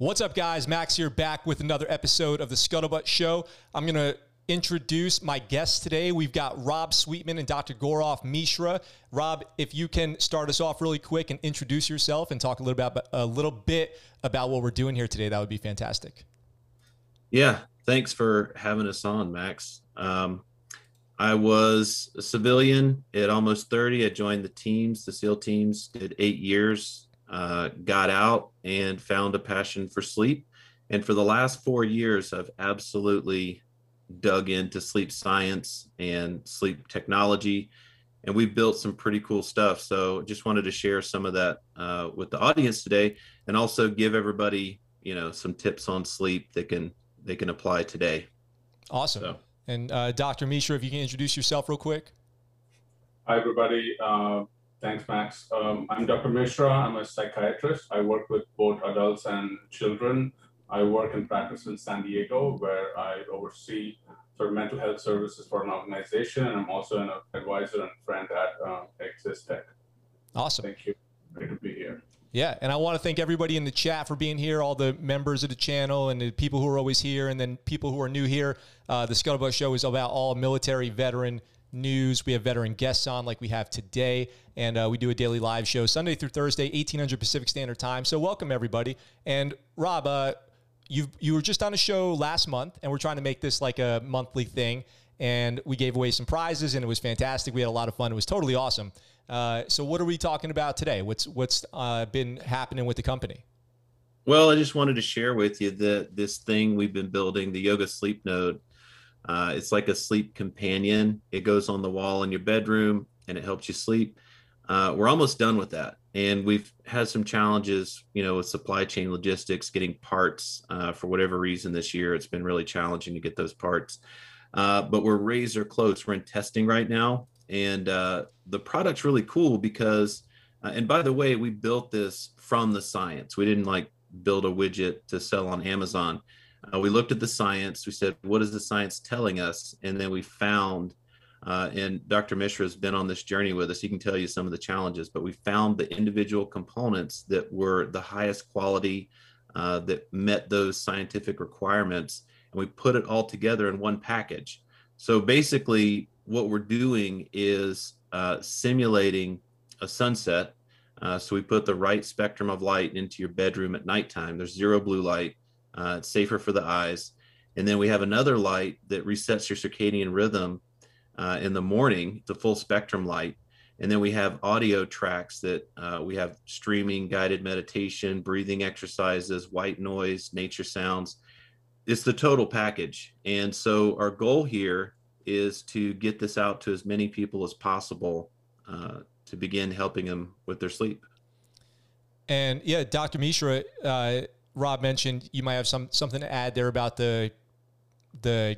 What's up, guys? Max here, back with another episode of the Scuttlebutt Show. I'm going to introduce my guests today. We've got Rob Sweetman and Dr. Gaurav Mishra. Rob, if you can start us off really quick and introduce yourself and talk a little about a little bit about what we're doing here today, that would be fantastic. Yeah, thanks for having us on, Max. Um, I was a civilian at almost 30. I joined the teams, the SEAL teams, did eight years uh, got out and found a passion for sleep. And for the last four years, I've absolutely dug into sleep science and sleep technology. And we've built some pretty cool stuff. So just wanted to share some of that uh, with the audience today and also give everybody, you know, some tips on sleep that can they can apply today. Awesome. So. And uh, Dr. Mishra, if you can introduce yourself real quick. Hi, everybody. Uh, Thanks, Max. Um, I'm Dr. Mishra. I'm a psychiatrist. I work with both adults and children. I work and practice in San Diego, where I oversee sort of mental health services for an organization, and I'm also an advisor and friend at um, Exist Tech. Awesome. Thank you. Great to be here. Yeah, and I want to thank everybody in the chat for being here, all the members of the channel, and the people who are always here, and then people who are new here. Uh, the Scuttlebutt Show is about all military veteran news. We have veteran guests on like we have today, and uh, we do a daily live show Sunday through Thursday, 1800 Pacific Standard Time. So welcome everybody. And Rob, uh, you you were just on a show last month, and we're trying to make this like a monthly thing. And we gave away some prizes, and it was fantastic. We had a lot of fun. It was totally awesome. Uh, so, what are we talking about today? What's what's uh, been happening with the company? Well, I just wanted to share with you that this thing we've been building, the Yoga Sleep Node, uh, it's like a sleep companion. It goes on the wall in your bedroom and it helps you sleep. Uh, we're almost done with that. And we've had some challenges, you know, with supply chain logistics, getting parts uh, for whatever reason this year. It's been really challenging to get those parts. Uh, but we're razor close. We're in testing right now. And uh, the product's really cool because, uh, and by the way, we built this from the science. We didn't like build a widget to sell on Amazon uh, we looked at the science. We said, what is the science telling us? And then we found, uh, and Dr. Mishra has been on this journey with us. He can tell you some of the challenges, but we found the individual components that were the highest quality uh, that met those scientific requirements. And we put it all together in one package. So basically, what we're doing is uh, simulating a sunset. Uh, so we put the right spectrum of light into your bedroom at nighttime. There's zero blue light uh, it's safer for the eyes. And then we have another light that resets your circadian rhythm uh, in the morning, the full spectrum light. And then we have audio tracks that uh, we have streaming, guided meditation, breathing exercises, white noise, nature sounds. It's the total package. And so our goal here is to get this out to as many people as possible uh, to begin helping them with their sleep. And yeah, Dr. Mishra, uh, Rob mentioned, you might have some something to add there about the the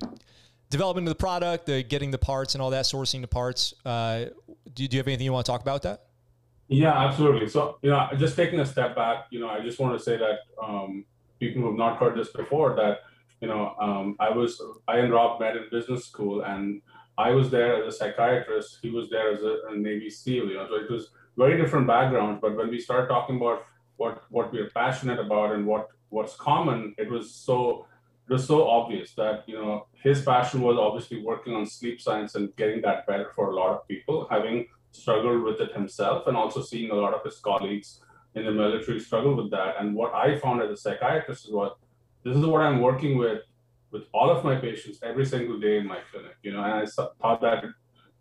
development of the product, the getting the parts and all that, sourcing the parts. Uh, do, do you have anything you want to talk about that? Yeah, absolutely. So, you know, just taking a step back, you know, I just want to say that um, people who have not heard this before, that you know, um, I was I and Rob met in business school, and I was there as a psychiatrist. He was there as a, a Navy SEAL. You know, so it was very different backgrounds. But when we started talking about what what we're passionate about and what what's common, it was so it was so obvious that you know his passion was obviously working on sleep science and getting that better for a lot of people, having struggled with it himself, and also seeing a lot of his colleagues in the military struggle with that. And what I found as a psychiatrist is what this is what I'm working with with all of my patients every single day in my clinic. You know, and I thought that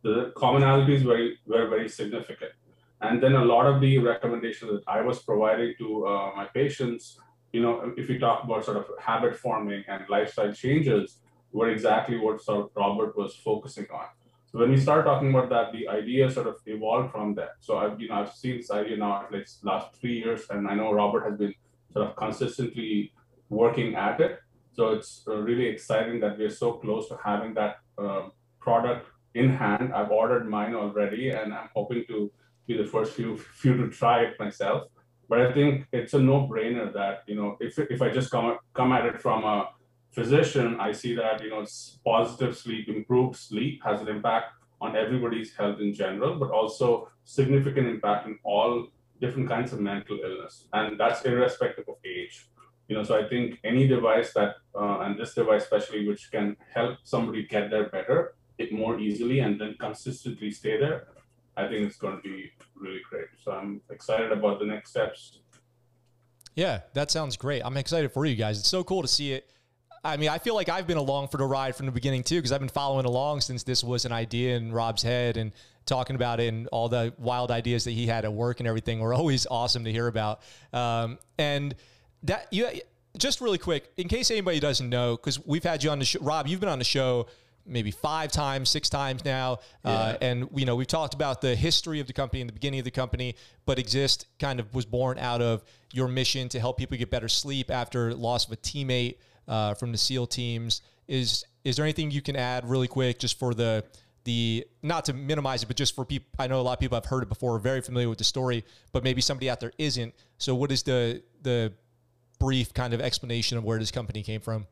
the commonalities were were very significant. And then a lot of the recommendations that I was providing to uh, my patients, you know, if you talk about sort of habit forming and lifestyle changes, were exactly what sort of Robert was focusing on. So when we start talking about that, the idea sort of evolved from that. So I've you know I've seen this idea now like last three years, and I know Robert has been sort of consistently working at it. So it's uh, really exciting that we're so close to having that uh, product in hand. I've ordered mine already, and I'm hoping to be the first few few to try it myself. But I think it's a no-brainer that you know if if I just come come at it from a physician, I see that you know positive sleep, improved sleep has an impact on everybody's health in general, but also significant impact in all different kinds of mental illness, and that's irrespective of age. you know, so I think any device that, uh, and this device especially, which can help somebody get there better, it more easily, and then consistently stay there, I think it's going to be really great. So I'm excited about the next steps. Yeah, that sounds great. I'm excited for you guys. It's so cool to see it. I mean, I feel like I've been along for the ride from the beginning too, because I've been following along since this was an idea in Rob's head and talking about it and all the wild ideas that he had at work and everything were always awesome to hear about. Um, and that you just really quick, in case anybody doesn't know, because we've had you on the show, Rob, you've been on the show maybe five times, six times now, uh, yeah. uh, and you know we've talked about the history of the company and the beginning of the company, but Exist kind of was born out of your mission to help people get better sleep after loss of a teammate uh, from the SEAL teams. Is is there anything you can add really quick, just for the the not to minimize it, but just for people? I know a lot of people have heard it before, are very familiar with the story, but maybe somebody out there isn't. So, what is the the brief kind of explanation of where this company came from?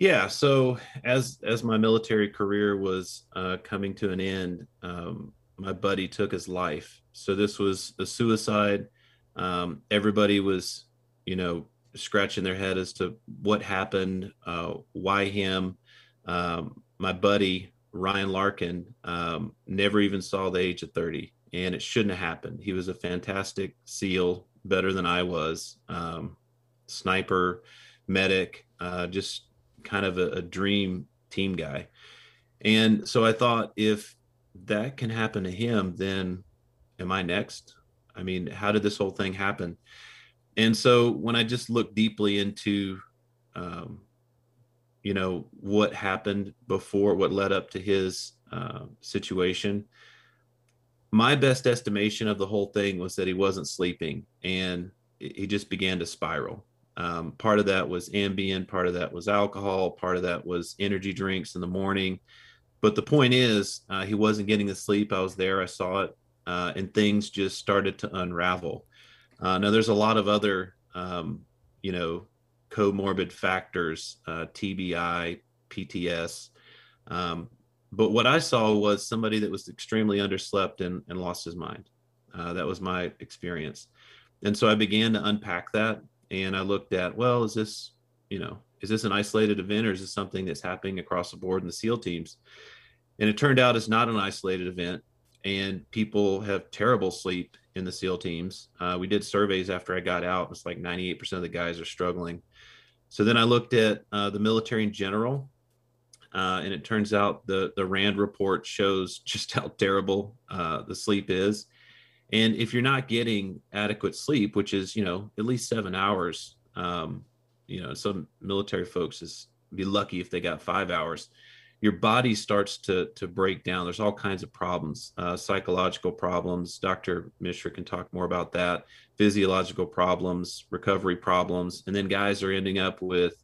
Yeah, so as as my military career was uh, coming to an end, um, my buddy took his life. So this was a suicide. Um, everybody was, you know, scratching their head as to what happened, uh, why him. Um, my buddy Ryan Larkin um, never even saw the age of 30, and it shouldn't have happened. He was a fantastic SEAL, better than I was. Um, sniper, medic, uh, just kind of a, a dream team guy. And so I thought if that can happen to him, then am I next? I mean, how did this whole thing happen? And so when I just looked deeply into, um, you know, what happened before, what led up to his uh, situation, my best estimation of the whole thing was that he wasn't sleeping and he just began to spiral. Um, part of that was Ambien, part of that was alcohol, part of that was energy drinks in the morning. But the point is, uh, he wasn't getting the sleep. I was there, I saw it, uh, and things just started to unravel. Uh, now, there's a lot of other, um, you know, comorbid factors, uh, TBI, PTS. Um, but what I saw was somebody that was extremely underslept and, and lost his mind. Uh, that was my experience. And so I began to unpack that and I looked at, well, is this, you know, is this an isolated event or is this something that's happening across the board in the SEAL teams? And it turned out it's not an isolated event, and people have terrible sleep in the SEAL teams. Uh, we did surveys after I got out. It's like 98% of the guys are struggling. So then I looked at uh, the military in general, uh, and it turns out the the Rand report shows just how terrible uh, the sleep is. And if you're not getting adequate sleep, which is, you know, at least seven hours, um, you know, some military folks is be lucky if they got five hours. Your body starts to to break down. There's all kinds of problems, uh, psychological problems. Dr. Mishra can talk more about that. Physiological problems, recovery problems, and then guys are ending up with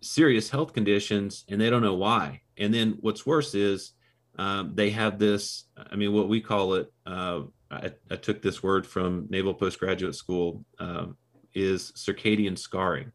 serious health conditions, and they don't know why. And then what's worse is um, they have this. I mean, what we call it. Uh, I, I, took this word from Naval Postgraduate School, um, is circadian scarring.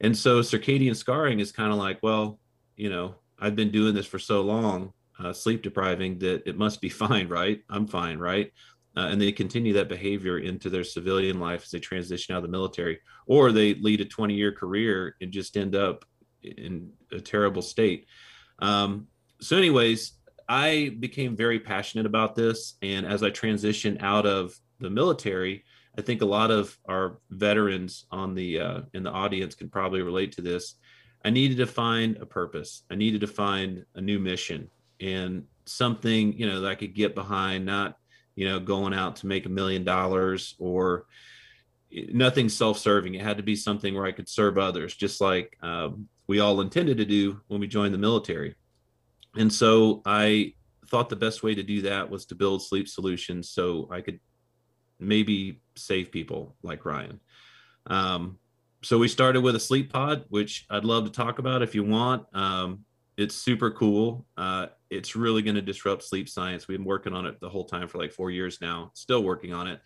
And so circadian scarring is kind of like, well, you know, I've been doing this for so long, uh, sleep depriving, that it must be fine, right? I'm fine, right? Uh, and they continue that behavior into their civilian life as they transition out of the military, or they lead a 20 year career and just end up in a terrible state. Um, so, anyways, I became very passionate about this. And as I transitioned out of the military, I think a lot of our veterans on the uh, in the audience can probably relate to this. I needed to find a purpose. I needed to find a new mission and something you know that I could get behind. Not you know going out to make a million dollars or nothing self-serving. It had to be something where I could serve others, just like um, we all intended to do when we joined the military. And so I thought the best way to do that was to build sleep solutions so I could maybe save people like Ryan. Um, so we started with a sleep pod, which I'd love to talk about if you want. Um, it's super cool. Uh, it's really going to disrupt sleep science. We've been working on it the whole time for like four years now, still working on it.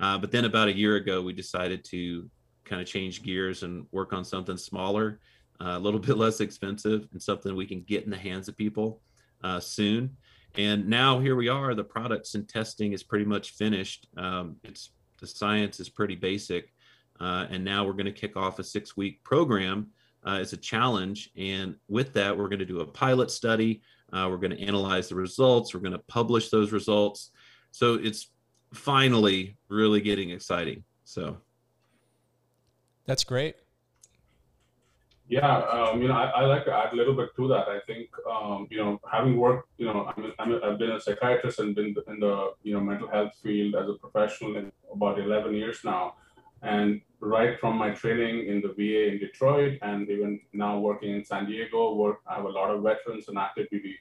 Uh, but then about a year ago, we decided to kind of change gears and work on something smaller uh, a little bit less expensive and something we can get in the hands of people uh, soon. And now here we are. The products and testing is pretty much finished. Um, it's the science is pretty basic, Uh, and now we're going to kick off a six week program uh, as a challenge. And with that, we're going to do a pilot study. Uh, we're going to analyze the results. We're going to publish those results. So it's finally really getting exciting. So that's great. Yeah, um, you know, I, I, like to add a little bit to that. I think, um, you know, having worked, you know, I have been a psychiatrist and been in the, you know, mental health field as a professional in about 11 years now. And right from my training in the VA in Detroit and even now working in San Diego, work, I have a lot of veterans and active duty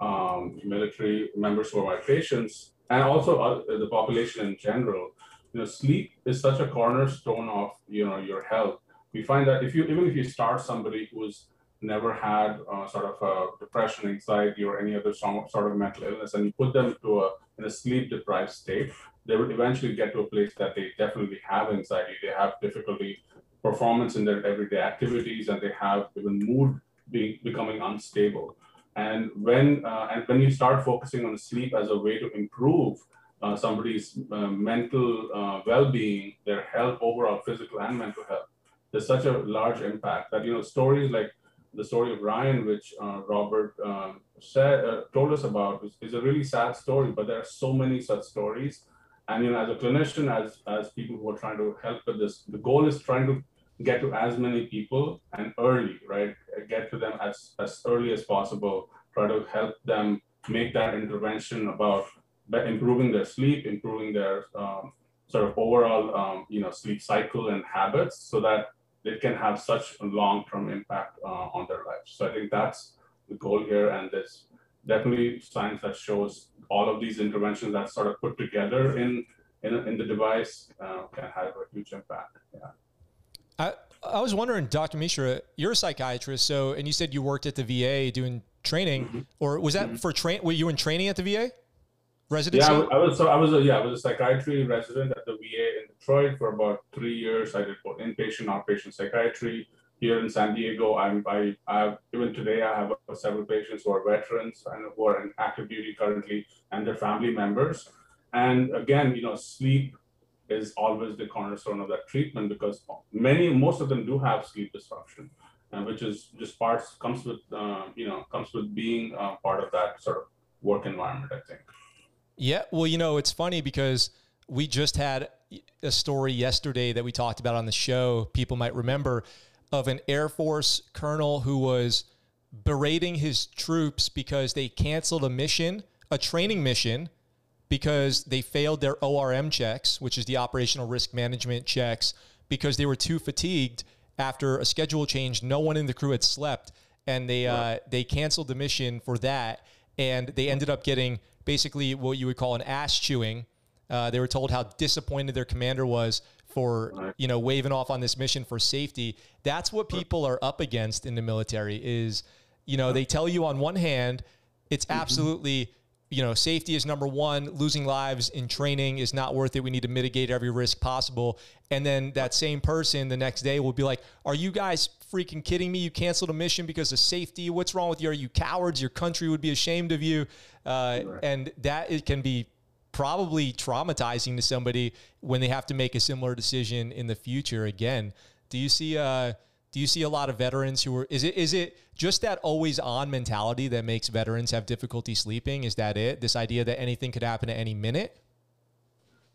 um, military members who are my patients, and also uh, the population in general. You know, sleep is such a cornerstone of you know your health we find that if you even if you start somebody who's never had uh, sort of a depression, anxiety, or any other sort of mental illness, and you put them to a in a sleep deprived state, they would eventually get to a place that they definitely have anxiety, they have difficulty performance in their everyday activities, and they have even mood being becoming unstable. And when uh, and when you start focusing on sleep as a way to improve uh, somebody's uh, mental uh, well-being, their health, overall physical and mental health, there's such a large impact that you know stories like the story of Ryan, which uh, Robert um, said uh, told us about, is, is, a really sad story. But there are so many such stories, and you know, as a clinician, as as people who are trying to help with this, the goal is trying to get to as many people and early, right? Get to them as as early as possible. Try to help them make that intervention about improving their sleep, improving their um, sort of overall, um, you know, sleep cycle and habits, so that it can have such a long-term impact uh, on their lives. So I think that's the goal here, and there's definitely science that shows all of these interventions that sort of put together in in, in the device uh, can have a huge impact. Yeah. I I was wondering, Dr. Mishra, you're a psychiatrist, so and you said you worked at the VA doing training, mm-hmm. or was that mm-hmm. for train? Were you in training at the VA? Residency? Yeah, I was. So I was. A, yeah, I was a psychiatry resident at the VA Detroit for about three years. I did both inpatient, outpatient psychiatry here in San Diego. I'm. I. I even today I have several patients who are veterans and who are in active duty currently, and their family members. And again, you know, sleep is always the cornerstone of that treatment because many, most of them do have sleep disruption, uh, which is just parts comes with, uh, you know, comes with being uh, part of that sort of work environment. I think. Yeah. Well, you know, it's funny because we just had a story yesterday that we talked about on the show. People might remember of an Air Force colonel who was berating his troops because they canceled a mission, a training mission, because they failed their ORM checks, which is the operational risk management checks, because they were too fatigued after a schedule change. No one in the crew had slept, and they uh, they canceled the mission for that, and they ended up getting basically what you would call an ass chewing. Uh, they were told how disappointed their commander was for you know waving off on this mission for safety. That's what people are up against in the military. Is you know they tell you on one hand it's mm-hmm. absolutely you know, safety is number one. Losing lives in training is not worth it. We need to mitigate every risk possible. And then that same person the next day will be like, Are you guys freaking kidding me? You canceled a mission because of safety. What's wrong with you? Are you cowards? Your country would be ashamed of you. Uh, And that it can be probably traumatizing to somebody when they have to make a similar decision in the future again. Do you see, uh, do you see a lot of veterans who are is it is it just that always on mentality that makes veterans have difficulty sleeping? Is that it? This idea that anything could happen at any minute?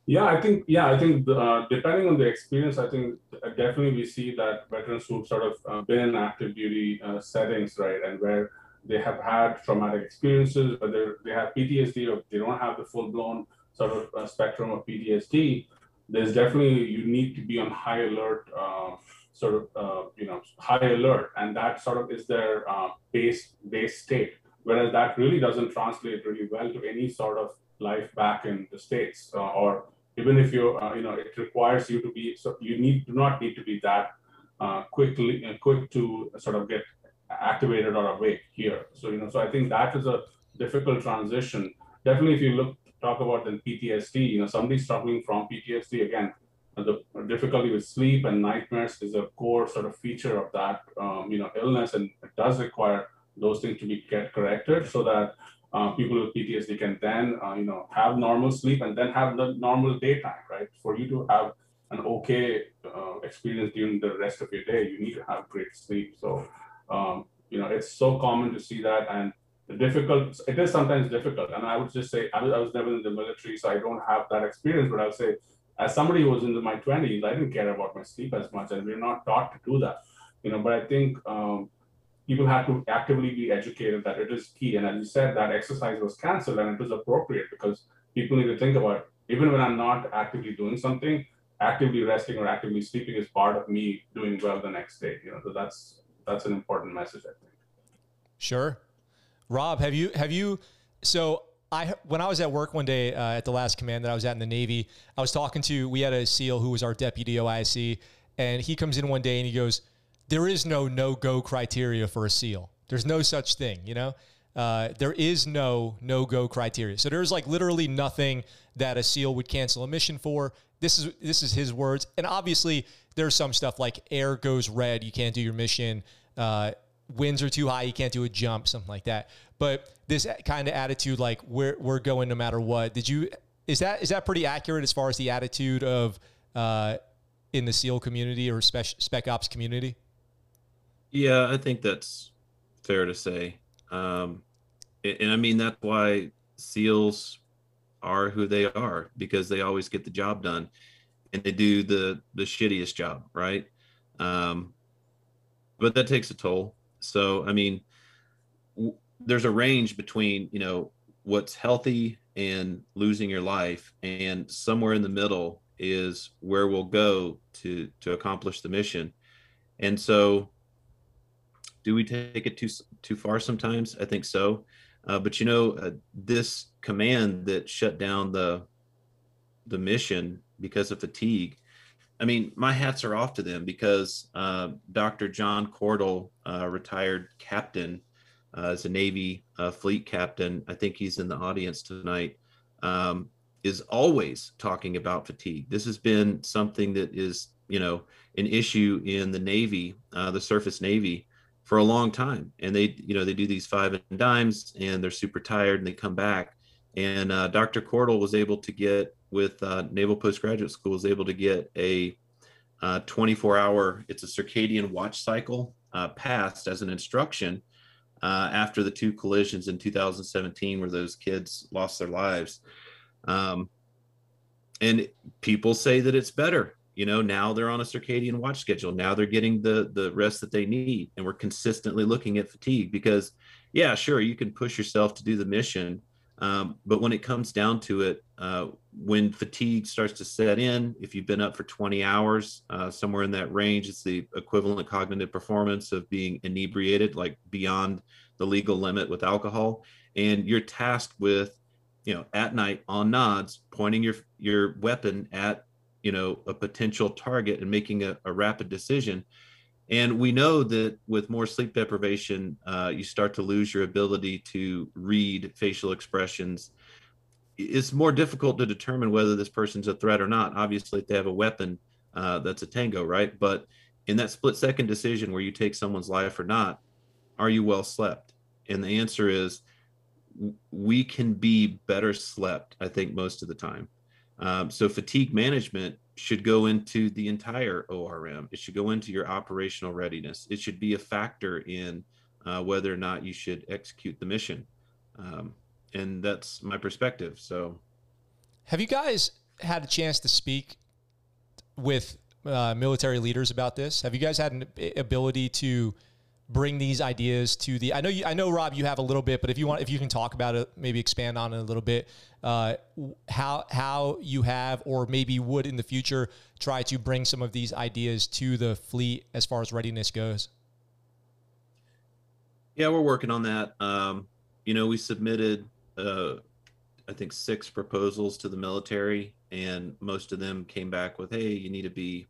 Yeah, I think yeah, I think uh, depending on the experience, I think uh, definitely we see that veterans who've sort of uh, been in active duty uh, settings, right, and where they have had traumatic experiences, whether they have PTSD or they don't have the full blown sort of spectrum of PTSD, there's definitely you need to be on high alert uh, sort of uh, you know high alert, and that sort of is their uh, base base state. Whereas that really doesn't translate really well to any sort of life back in the states, uh, or even if you uh, you know it requires you to be so you need do not need to be that uh, quickly quick to sort of get activated or awake here. So you know so I think that is a difficult transition. Definitely, if you look talk about the PTSD, you know somebody struggling from PTSD again the difficulty with sleep and nightmares is a core sort of feature of that um, you know illness and it does require those things to be get corrected so that uh, people with PTSD can then uh, you know have normal sleep and then have the normal daytime right for you to have an okay uh, experience during the rest of your day, you need to have great sleep. So, um, you know, it's so common to see that. And difficult, it is sometimes difficult. And I would just say, I was, never in the military, so I don't have that experience, but I would say, as somebody who was in my 20s, I didn't care about my sleep as much, and we're not taught to do that. You know, but I think um, people have to actively be educated that it is key. And as you said, that exercise was canceled, and it was appropriate because people need to think about even when I'm not actively doing something, actively resting or actively sleeping is part of me doing well the next day. You know, so that's that's an important message, I think. Sure, Rob, have you have you so I when I was at work one day uh, at the last command that I was at in the Navy, I was talking to we had a SEAL who was our deputy OIC, and he comes in one day and he goes, "There is no no go criteria for a SEAL. There's no such thing, you know." Uh, there is no no go criteria. So there's like literally nothing that a SEAL would cancel a mission for. This is this is his words, and obviously there's some stuff like air goes red, you can't do your mission. Uh, winds are too high, you can't do a jump, something like that. But this kind of attitude, like we're we're going no matter what. Did you is that is that pretty accurate as far as the attitude of uh, in the SEAL community or spec spec ops community? Yeah, I think that's fair to say. Um, and, and I mean that's why SEALs are who they are because they always get the job done, and they do the the shittiest job, right? Um, but that takes a toll. So I mean, w- there's a range between you know what's healthy and losing your life, and somewhere in the middle is where we'll go to to accomplish the mission. And so do we take it too too far sometimes? I think so. Uh, but you know, uh, this command that shut down the the mission because of fatigue. I mean, my hats are off to them because uh, Dr. John Cordle, uh, retired captain, uh, as a Navy uh, fleet captain, I think he's in the audience tonight, um, is always talking about fatigue. This has been something that is, you know, an issue in the Navy, the surface Navy, for a long time and they you know they do these five and dimes and they're super tired and they come back and uh, dr Cordle was able to get with uh, naval postgraduate school was able to get a uh, 24 hour it's a circadian watch cycle uh, passed as an instruction uh, after the two collisions in 2017 where those kids lost their lives. Um, and people say that it's better you know now they're on a circadian watch schedule. Now they're getting the the rest that they need and we're consistently looking at fatigue because yeah sure you can push yourself to do the mission um, but when it comes down to it uh, when fatigue starts to set in if you've been up for 20 hours uh, somewhere in that range it's the equivalent cognitive performance of being inebriated like beyond the legal limit with alcohol. And you're tasked with you know at night on nods pointing your your weapon at you know a potential target and making a, a rapid decision. And we know that with more sleep deprivation uh, you start to lose your ability to read facial expressions it's more difficult to determine whether this person's a threat or not obviously if they have a weapon uh, that's a tango right but in that split second decision where you take someone's life or not are you well slept and the answer is we can be better slept i think most of the time um, so fatigue management should go into the entire ORM. It should go into your operational readiness. It should be a factor in uh, whether or not you should execute the mission. Um, and that's my perspective. So, have you guys had a chance to speak with uh, military leaders about this? Have you guys had an ability to bring these ideas to the? I know you, I know Rob, you have a little bit, but if you want, if you can talk about it, maybe expand on it a little bit. Uh, how how you have, or maybe would in the future, try to bring some of these ideas to the fleet as far as readiness goes. Yeah, we're working on that. Um, you know, we submitted, uh, I think, six proposals to the military, and most of them came back with, "Hey, you need to be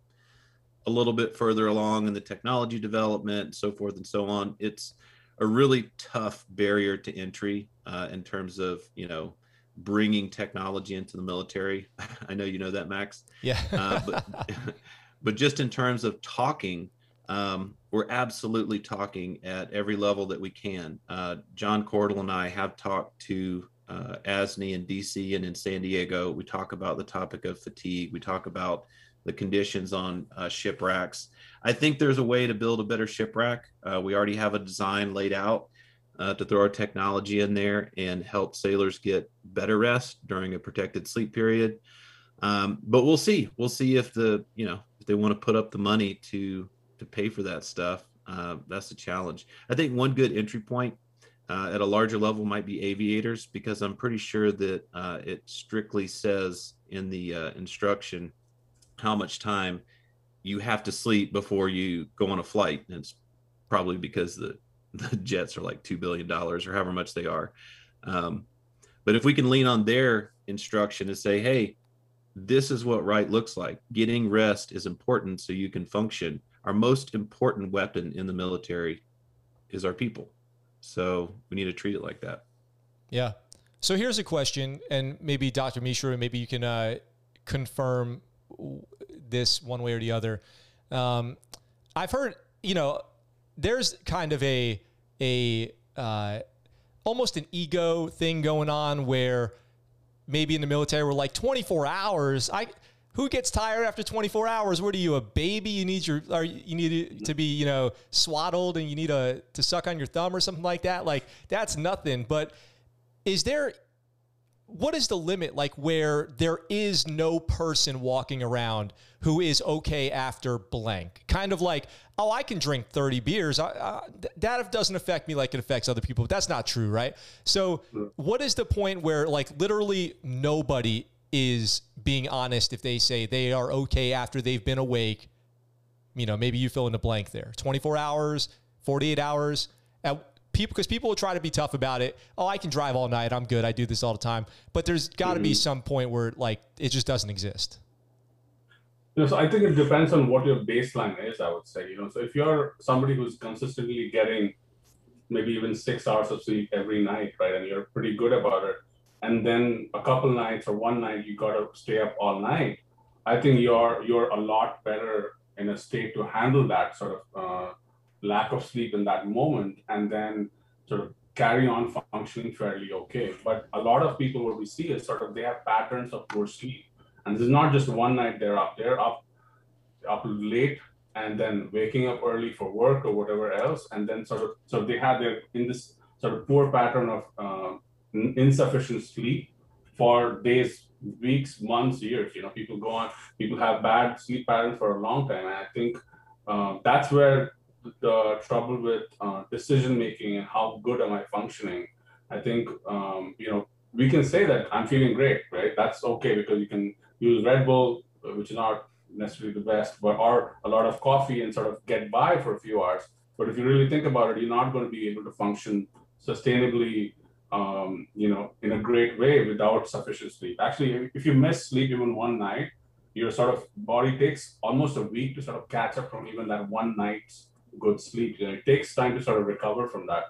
a little bit further along in the technology development and so forth and so on. It's a really tough barrier to entry uh, in terms of you know bringing technology into the military. I know you know that max. Yeah. Uh, but but just in terms of talking um, we're absolutely talking at every level that we can uh, john Cordle and i have talked to uh, ASNI in DC and in San Diego. We talk about the topic of fatigue. We talk about the conditions on uh, ship racks. I think there's a way to build a better ship rack. Uh, we already have a design laid out uh, to throw our technology in there and help sailors get better rest during a protected sleep period. Um, but we'll see. We'll see if the you know if they want to put up the money to to pay for that stuff. Uh, that's the challenge. I think one good entry point uh, at a larger level might be aviators because I'm pretty sure that uh, it strictly says in the uh, instruction how much time you have to sleep before you go on a flight. And it's probably because the the jets are like two billion dollars or however much they are. Um, but if we can lean on their instruction and say, hey, this is what right looks like. Getting rest is important so you can function. Our most important weapon in the military is our people. So we need to treat it like that. Yeah. So here's a question, and maybe Dr. Mishra, maybe you can uh, confirm this one way or the other. Um, I've heard, you know, there's kind of a a uh, almost an ego thing going on where maybe in the military we're like 24 hours. I who gets tired after 24 hours? What are you, a baby? You need your, are you need to be, you know, swaddled and you need a, to suck on your thumb or something like that. Like that's nothing. But is there what is the limit like where there is no person walking around who is okay after blank kind of like oh i can drink 30 beers I, I, that doesn't affect me like it affects other people but that's not true right so hmm. what is the point where like literally nobody is being honest if they say they are okay after they've been awake you know maybe you fill in the blank there 24 hours 48 hours at people because people will try to be tough about it. Oh, I can drive all night. I'm good. I do this all the time. But there's got to mm-hmm. be some point where like it just doesn't exist. You know, so I think it depends on what your baseline is. I would say, you know, so if you're somebody who's consistently getting maybe even six hours of sleep every night, right, and you're pretty good about it, and then a couple nights or one night you got to stay up all night, I think you're you're a lot better in a state to handle that sort of uh, lack of sleep in that moment and then sort of carry on functioning fairly okay. But a lot of people, what we see is sort of they have patterns of poor sleep. And this is not just one night they're up, they're up up late and then waking up early for work or whatever else. And then sort of, so they have their in this sort of poor pattern of uh, insufficient sleep for days, weeks, months, years. You know, people go on, people have bad sleep patterns for a long time. And I think uh, that's where the trouble with uh, decision making and how good am I functioning, I think um, you know we can say that I'm feeling great, right? That's okay because you can use Red Bull, which is not necessarily the best, but or a lot of coffee and sort of get by for a few hours. But if you really think about it, you're not going to be able to function sustainably, um, you know, in a great way without sufficient sleep. Actually, if you miss sleep even one night, your sort of body takes almost a week to sort of catch up from even that one night's good sleep. You know, it takes time to sort of recover from that.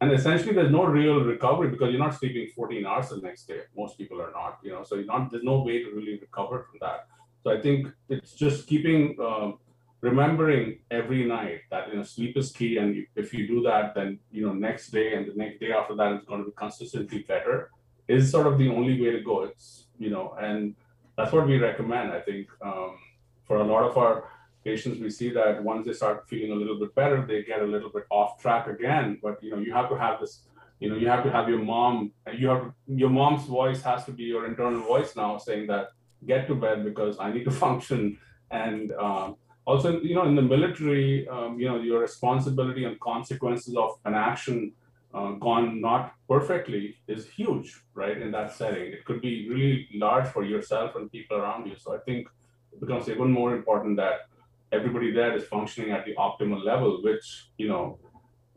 And essentially, there's no real recovery because you're not sleeping 14 hours the next day. Most people are not, you know, so not there's no way to really recover from that. So I think it's just keeping um, remembering every night that you know sleep is key, and if you do that, then you know next day and the next day after that it's going to be consistently better. Is sort of the only way to go. It's you know, and that's what we recommend. I think um, for a lot of our patients, we see that once they start feeling a little bit better, they get a little bit off track again. But you know, you have to have this. You know, you have to have your mom. You have your mom's voice has to be your internal voice now, saying that get to bed because I need to function. And um, also, you know, in the military, um, you know, your responsibility and consequences of an action uh, gone not perfectly is huge, right? In that setting, it could be really large for yourself and people around you. So I think it becomes even more important that everybody there is functioning at the optimal level, which, you know,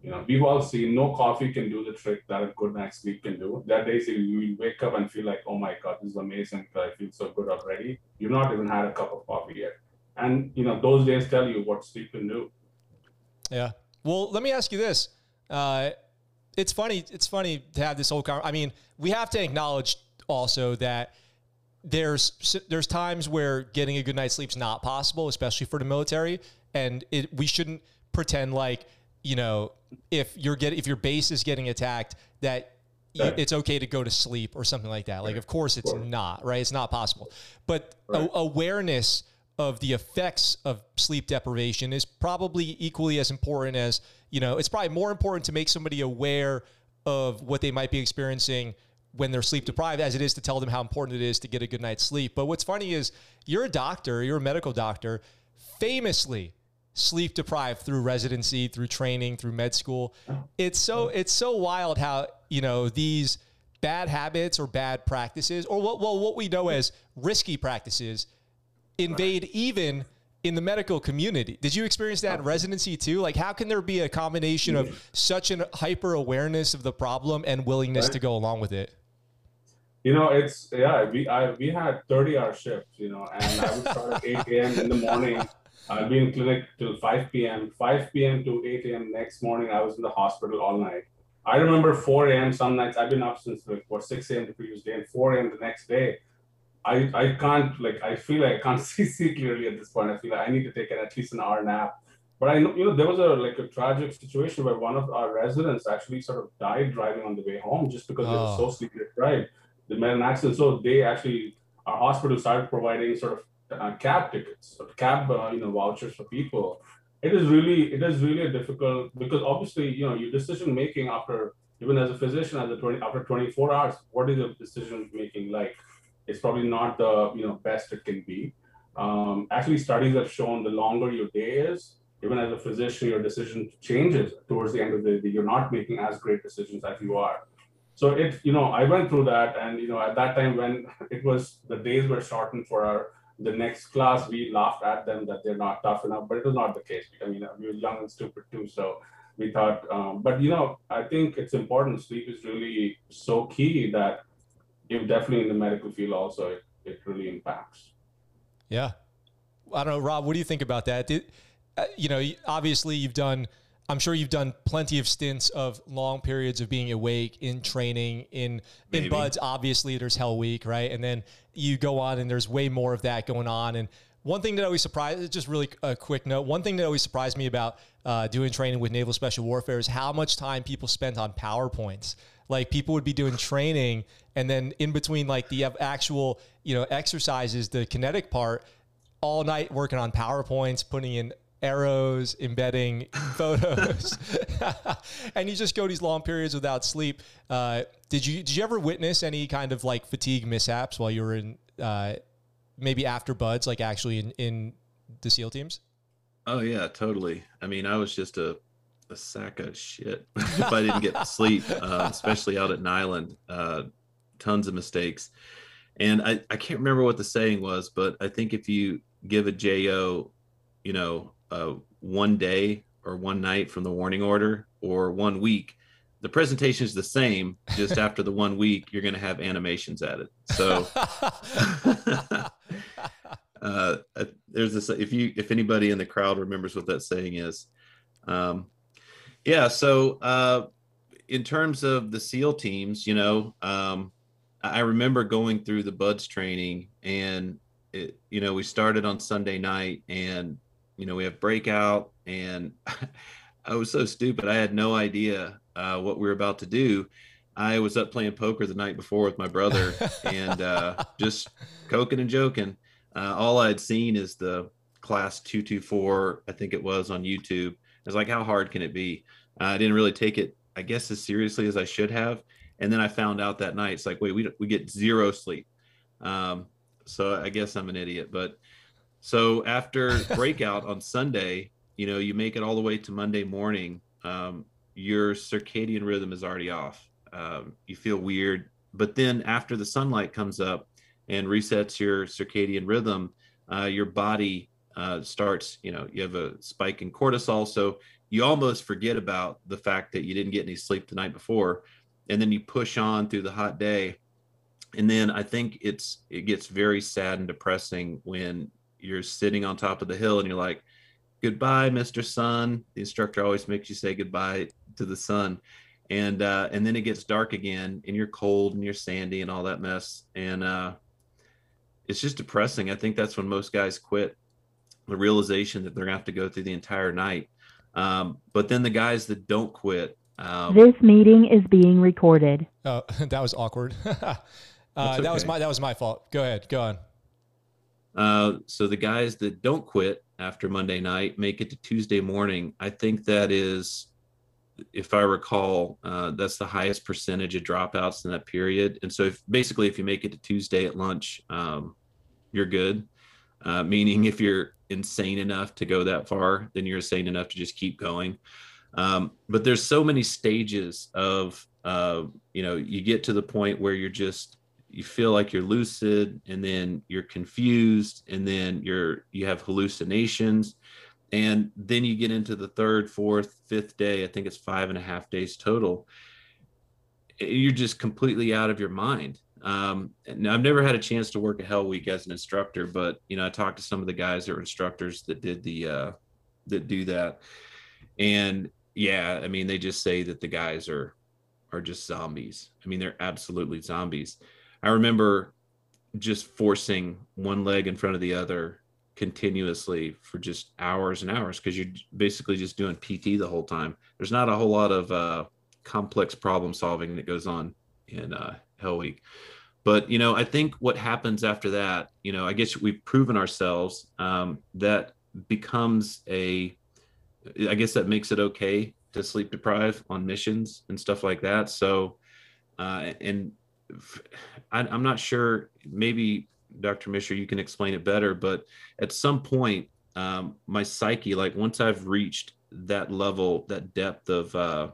you know, we've all seen no coffee can do the trick that a good night's sleep can do. That days you wake up and feel like, oh my God, this is amazing. I feel so good already. You've not even had a cup of coffee yet. And, you know, those days tell you what sleep can do. Yeah. Well, let me ask you this. Uh, it's funny. It's funny to have this whole. Con- I mean, we have to acknowledge also that there's there's times where getting a good night's sleep is not possible, especially for the military, and it, we shouldn't pretend like you know if you're get if your base is getting attacked that right. it's okay to go to sleep or something like that. Like, of course, it's not right. It's not possible, but right. a- awareness of the effects of sleep deprivation is probably equally as important as, you know, it's probably more important to make somebody aware of what they might be experiencing when they're sleep deprived as it is to tell them how important it is to get a good night's sleep. But what's funny is you're a doctor, you're a medical doctor, famously sleep deprived through residency, through training, through med school. It's so it's so wild how, you know, these bad habits or bad practices or what well what we know as risky practices invade even in the medical community. Did you experience that in residency too? Like, how can there be a combination of such an hyper awareness of the problem and willingness right. to go along with it? You know, it's yeah. We I we had thirty hour shifts. You know, and I would start at eight a.m. in the morning. I'd be in clinic till five p.m. Five p.m. to eight a.m. next morning. I was in the hospital all night. I remember four a.m. Some nights I've been up since like what six a.m. the previous day, and four a.m. the next day. I, I can't like I feel like I can't see, see clearly at this point. I feel like I need to take an, at least an hour nap. But I know you know there was a like a tragic situation where one of our residents actually sort of died driving on the way home just because oh. they were so sleep deprived. They met an accident, so they actually our hospital started providing sort of uh, cab tickets, or cab uh, you know vouchers for people. It is really it is really difficult because obviously you know your decision making after even as a physician as a 20 after 24 hours, what is your decision making like? It's probably not the you know best it can be. Um, actually, studies have shown the longer your day is, even as a physician, your decision changes towards the end of the day. You're not making as great decisions as you are. So it, you know, I went through that, and you know, at that time when it was the days were shortened for our the next class, we laughed at them that they're not tough enough, but it was not the case. I mean, we were young and stupid too, so we thought. Um, but you know, I think it's important. Sleep is really so key that if definitely in the medical field also it, it really impacts. Yeah. I don't know, Rob, what do you think about that? Did, uh, you know, obviously you've done, I'm sure you've done plenty of stints of long periods of being awake in training in, Maybe. in BUD/S. Obviously there's hell week, right? And then you go on and there's way more of that going on. And one thing that always surprised, just really a quick note, one thing that always surprised me about uh, doing training with Naval Special Warfare is how much time people spent on PowerPoints. Like people would be doing training, and then in between like the actual you know exercises, the kinetic part, all night working on PowerPoints, putting in arrows, embedding photos, and you just go these long periods without sleep. Uh, did you did you ever witness any kind of like fatigue mishaps while you were in uh, maybe after BUD/S, like actually in in the SEAL teams? Oh yeah, totally. I mean, I was just a a sack of shit if I didn't get sleep, uh, especially out at Niland. Uh, tons of mistakes. And I, I can't remember what the saying was, but I think if you give a JO, you know, uh, one day or one night from the warning order or one week, the presentation is the same. Just after the one week, you're going to have animations at it. So uh, there's this. If you, if anybody in the crowd remembers what that saying is, um, yeah. So, uh, in terms of the SEAL teams, you know, um, I remember going through the BUD/S training, and it, you know, we started on Sunday night, and you know, we have breakout, and I was so stupid. I had no idea uh, what we were about to do. I was up playing poker the night before with my brother, and uh, just coking and joking. Uh, all I had seen is the class two two four, I think it was on YouTube I was like, how hard can it be? Uh, I didn't really take it, I guess, as seriously as I should have. And then I found out that night, it's like, wait, we, we get zero sleep. Um, so I guess I'm an idiot. But so after breakout on Sunday, you know, you make it all the way to Monday morning, um, your circadian rhythm is already off. Um, you feel weird. But then after the sunlight comes up and resets your circadian rhythm, uh, your body uh, starts, you know, you have a spike in cortisol. So you almost forget about the fact that you didn't get any sleep the night before. And then you push on through the hot day. And then I think it's, it gets very sad and depressing when you're sitting on top of the hill and you're like, goodbye, Mr. Sun. The instructor always makes you say goodbye to the sun. And, uh, and then it gets dark again and you're cold and you're sandy and all that mess. And, uh, it's just depressing. I think that's when most guys quit the realization that they're gonna have to go through the entire night. Um, but then the guys that don't quit. Um, this meeting is being recorded. Oh, that was awkward. uh, okay. That was my that was my fault. Go ahead. Go on. Uh, so the guys that don't quit after Monday night make it to Tuesday morning. I think that is, if I recall, uh, that's the highest percentage of dropouts in that period. And so, if basically, if you make it to Tuesday at lunch, um, you're good. Uh, meaning, if you're insane enough to go that far, then you're insane enough to just keep going. Um, but there's so many stages of, uh, you know, you get to the point where you're just you feel like you're lucid and then you're confused and then you're you have hallucinations. And then you get into the third fourth fifth day i think it's five and a half days total. You're just completely out of your mind um, and i've never had a chance to work a hell week as an instructor but you know i talked to some of the guys that were instructors that did the uh, that do that. And yeah i mean they just say that the guys are are just zombies. I mean they're absolutely zombies. I remember just forcing one leg in front of the other continuously for just hours and hours because you're basically just doing PT the whole time. There's not a whole lot of uh, complex problem solving that goes on in uh, Hell Week. But you know, I think what happens after that, you know, I guess we've proven ourselves. Um, that becomes a, I guess that makes it okay to sleep deprive on missions and stuff like that. So, uh, and I, am not sure. Maybe Dr. Mishra, you can explain it better. But at some point, um, my psyche, like once I've reached that level, that depth of uh,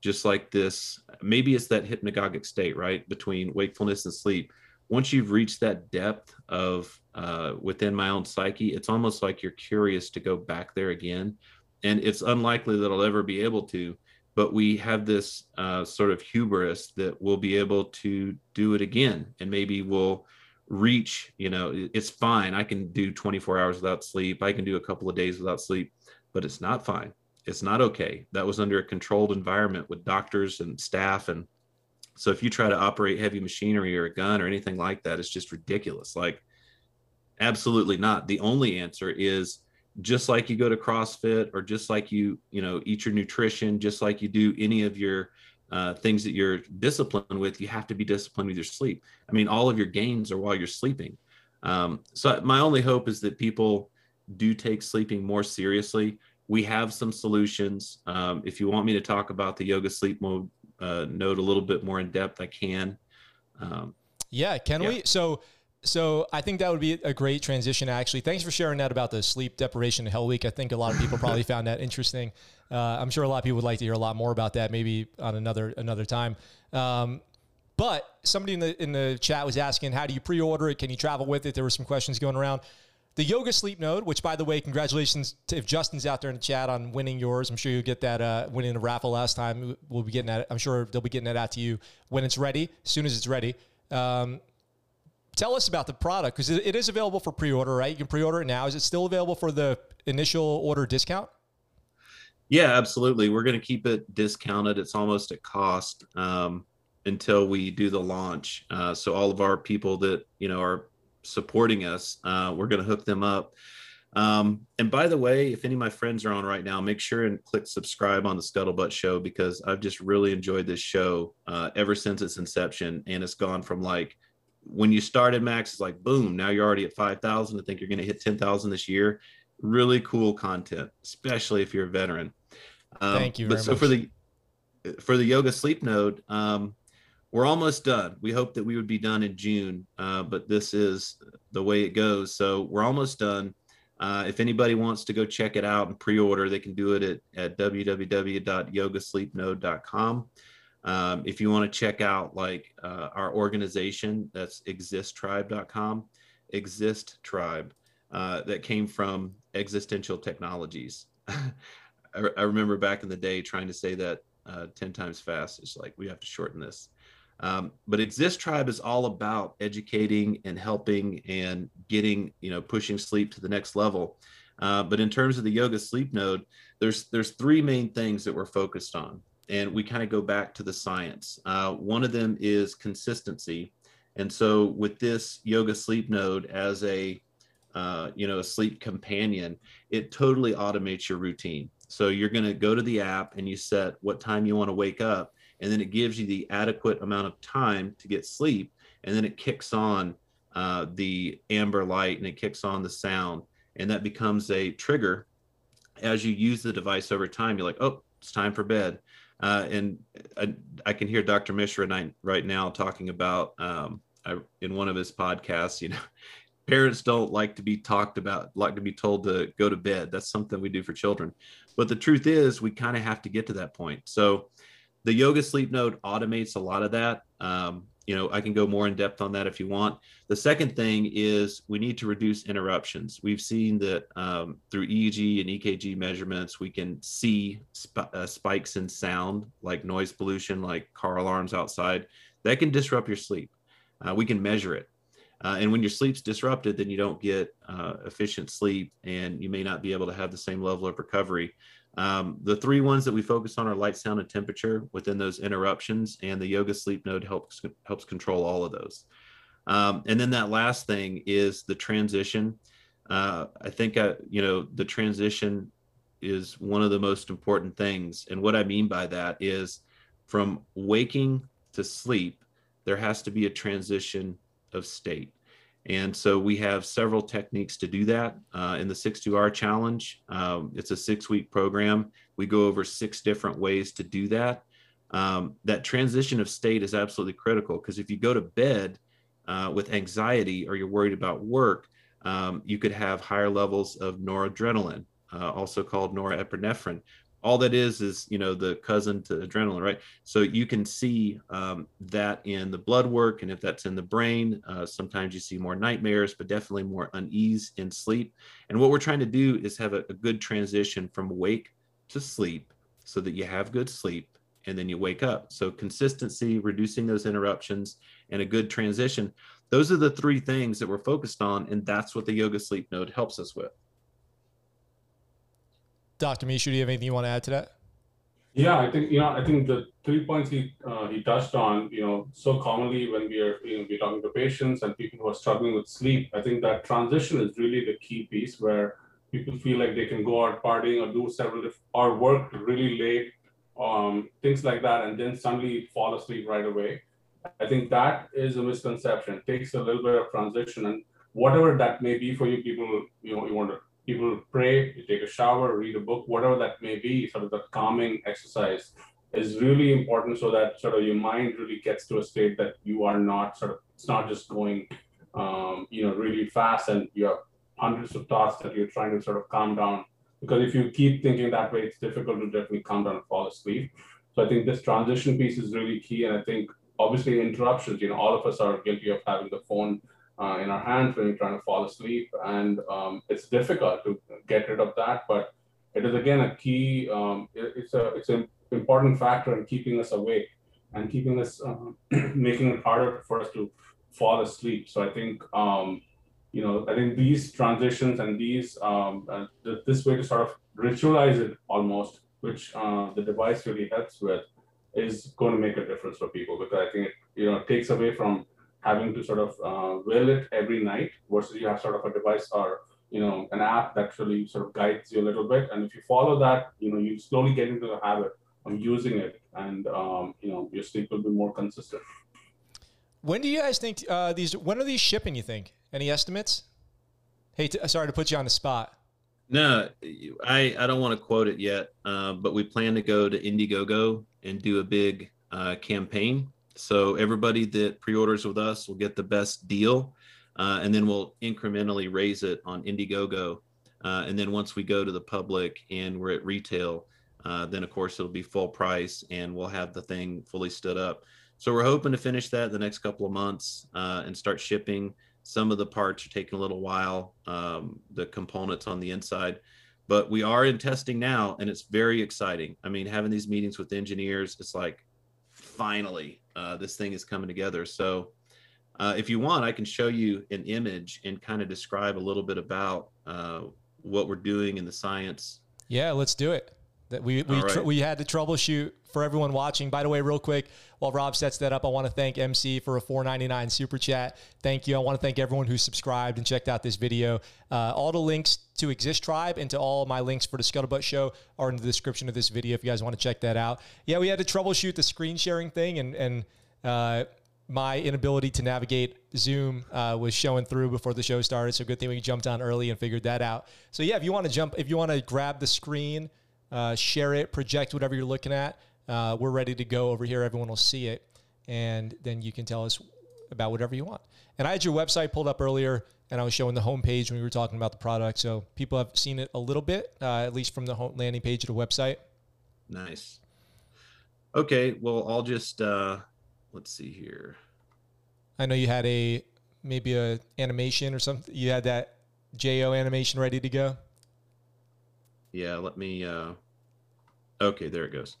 just like this, maybe it's that hypnagogic state, right, between wakefulness and sleep. Once you've reached that depth of uh, within my own psyche, it's almost like you're curious to go back there again. And it's unlikely that I'll ever be able to but we have this uh, sort of hubris that we'll be able to do it again and maybe we'll reach you know it's fine i can do 24 hours without sleep i can do a couple of days without sleep but it's not fine it's not okay that was under a controlled environment with doctors and staff and so if you try to operate heavy machinery or a gun or anything like that it's just ridiculous like absolutely not the only answer is just like you go to CrossFit or just like you, you know, eat your nutrition, just like you do any of your uh, things that you're disciplined with, you have to be disciplined with your sleep. I mean, all of your gains are while you're sleeping. Um, so my only hope is that people do take sleeping more seriously. We have some solutions. Um, if you want me to talk about the yoga sleep mode uh, node a little bit more in depth, I can. Um, yeah, can yeah. we? So so I think that would be a great transition. Actually, thanks for sharing that about the sleep deprivation Hell Week. I think a lot of people probably found that interesting. Uh, I'm sure a lot of people would like to hear a lot more about that, maybe on another another time. Um, but somebody in the in the chat was asking, how do you pre-order it? Can you travel with it? There were some questions going around. The Yoga Sleep Node, which by the way, congratulations to, if Justin's out there in the chat on winning yours. I'm sure you'll get that uh, winning a raffle last time. We'll be getting that. I'm sure they'll be getting that out to you when it's ready, as soon as it's ready. Um, tell us about the product because it is available for pre-order, right? You can pre-order it now. Is it still available for the initial order discount? Yeah, absolutely. We're going to keep it discounted. It's almost at cost um, until we do the launch. Uh, so all of our people that you know are supporting us, uh, we're going to hook them up. Um, and by the way, if any of my friends are on right now, make sure and click subscribe on the Scuttlebutt Show because I've just really enjoyed this show uh, ever since its inception, and it's gone from like when you started max it's like boom now you're already at 5000 i think you're going to hit 10000 this year really cool content especially if you're a veteran um, thank you but so much. for the for the yoga sleep node um, we're almost done we hope that we would be done in june uh, but this is the way it goes so we're almost done uh, if anybody wants to go check it out and pre-order they can do it at, at www.yogasleepnode.com um, if you want to check out like uh, our organization, that's existtribe.com, exist tribe, uh, that came from existential technologies. I, I, remember back in the day trying to say that uh, 10 times fast. It's like, we have to shorten this. Um, but exist tribe is all about educating and helping and getting, you know, pushing sleep to the next level. Uh, but in terms of the yoga sleep node, there's there's three main things that we're focused on and we kind of go back to the science. Uh, one of them is consistency. And so with this yoga sleep node as a uh, you know a sleep companion, it totally automates your routine. So you're going to go to the app and you set what time you want to wake up, and then it gives you the adequate amount of time to get sleep, and then it kicks on uh, the amber light and it kicks on the sound, and that becomes a trigger. As you use the device over time, you're like, oh, it's time for bed. Uh, and I, I, can hear Dr. Mishra right now talking about um, I, in one of his podcasts, you know, parents don't like to be talked about, like to be told to go to bed. That's something we do for children. But the truth is, we kind of have to get to that point. So the yoga sleep node automates a lot of that. Um, you know, I can go more in depth on that if you want. The second thing is we need to reduce interruptions. We've seen that um, through EEG and EKG measurements, we can see sp- uh, spikes in sound, like noise pollution, like car alarms outside. That can disrupt your sleep. Uh, we can measure it. Uh, and when your sleep's disrupted, then you don't get uh, efficient sleep and you may not be able to have the same level of recovery. Um, the three ones that we focus on are light, sound, and temperature within those interruptions, and the yoga sleep node helps helps control all of those. Um, and then that last thing is the transition. Uh, I think uh, you know the transition is one of the most important things, and what I mean by that is from waking to sleep, there has to be a transition of state. And so we have several techniques to do that uh, in the 6-2R challenge. Um, it's a six week program. We go over six different ways to do that. Um, that transition of state is absolutely critical because if you go to bed uh, with anxiety or you're worried about work, um, you could have higher levels of noradrenaline, uh, also called norepinephrine, all that is is you know the cousin to adrenaline right? So you can see um, that in the blood work and if that's in the brain uh, sometimes you see more nightmares but definitely more unease in sleep. And what we're trying to do is have a, a good transition from wake to sleep so that you have good sleep and then you wake up. So consistency reducing those interruptions and a good transition. Those are the three things that we're focused on and that's what the yoga sleep node helps us with Dr. Mishra, do you have anything you want to add to that? Yeah, I think you know. I think the three points he uh, he touched on. You know, so commonly when we are you know we're talking to patients and people who are struggling with sleep, I think that transition is really the key piece where people feel like they can go out partying or do several or work really late, um, things like that, and then suddenly fall asleep right away. I think that is a misconception. It takes a little bit of transition, and whatever that may be for you, people you know you want to people pray, you take a shower, read a book, whatever that may be, sort of the calming exercise is really important so that sort of your mind really gets to a state that you are not sort of, it's not just going, um, you know, really fast and you have hundreds of thoughts that you're trying to sort of calm down. Because if you keep thinking that way, it's difficult to definitely calm down and fall asleep. So I think this transition piece is really key. And I think obviously interruptions, you know, all of us are guilty of having the phone uh, in our hands when we're trying to fall asleep. And um, it's difficult to get rid of that, but it is again a key, um, it, it's, a, it's an important factor in keeping us awake and keeping us, uh, making it harder for us to fall asleep. So I think, um, you know, I think these transitions and these, um, uh, th- this way to sort of ritualize it almost, which uh, the device really helps with, is going to make a difference for people because I think it, you know, takes away from having to sort of uh, will it every night versus you have sort of a device or you know an app that really sort of guides you a little bit. And if you follow that you know you slowly get into the habit of using it and um, you know your sleep will be more consistent. When do you guys think uh, these when are these shipping you think? Any estimates? Hey t- sorry to put you on the spot. No i i don't want to quote it yet uh, but we plan to go to indiegogo and do a big uh, campaign so everybody that pre-orders with us will get the best deal, uh, and then we'll incrementally raise it on Indiegogo. Uh, and then once we go to the public and we're at retail, uh, then of course it'll be full price and we'll have the thing fully stood up. So we're hoping to finish that the next couple of months uh, and start shipping. Some of the parts are taking a little while, um, the components on the inside, but we are in testing now and it's very exciting. I mean, having these meetings with engineers, it's like finally uh, this thing is coming together. So uh, if you want, I can show you an image and kind of describe a little bit about uh, what we're doing in the science. Yeah, let's do it. That we we, right. tr- we had to troubleshoot for everyone watching. By the way, real quick, while Rob sets that up, I want to thank MC for a 4.99 super chat. Thank you. I want to thank everyone who subscribed and checked out this video. Uh, all the links to Exist Tribe and to all my links for the Scuttlebutt Show are in the description of this video if you guys want to check that out. Yeah, we had to troubleshoot the screen sharing thing and and uh, my inability to navigate Zoom uh, was showing through before the show started. So good thing we jumped on early and figured that out. So yeah, if you want to jump, if you want to grab the screen, uh, share it, project whatever you're looking at, uh, we're ready to go over here. Everyone will see it, and then you can tell us about whatever you want. And I had your website pulled up earlier, and I was showing the homepage when we were talking about the product. So people have seen it a little bit, uh, at least from the home landing page of the website. Nice. Okay, well, I'll just uh, let's see here. I know you had a maybe a animation or something. You had that Jo animation ready to go. Yeah, let me. Uh, okay, there it goes.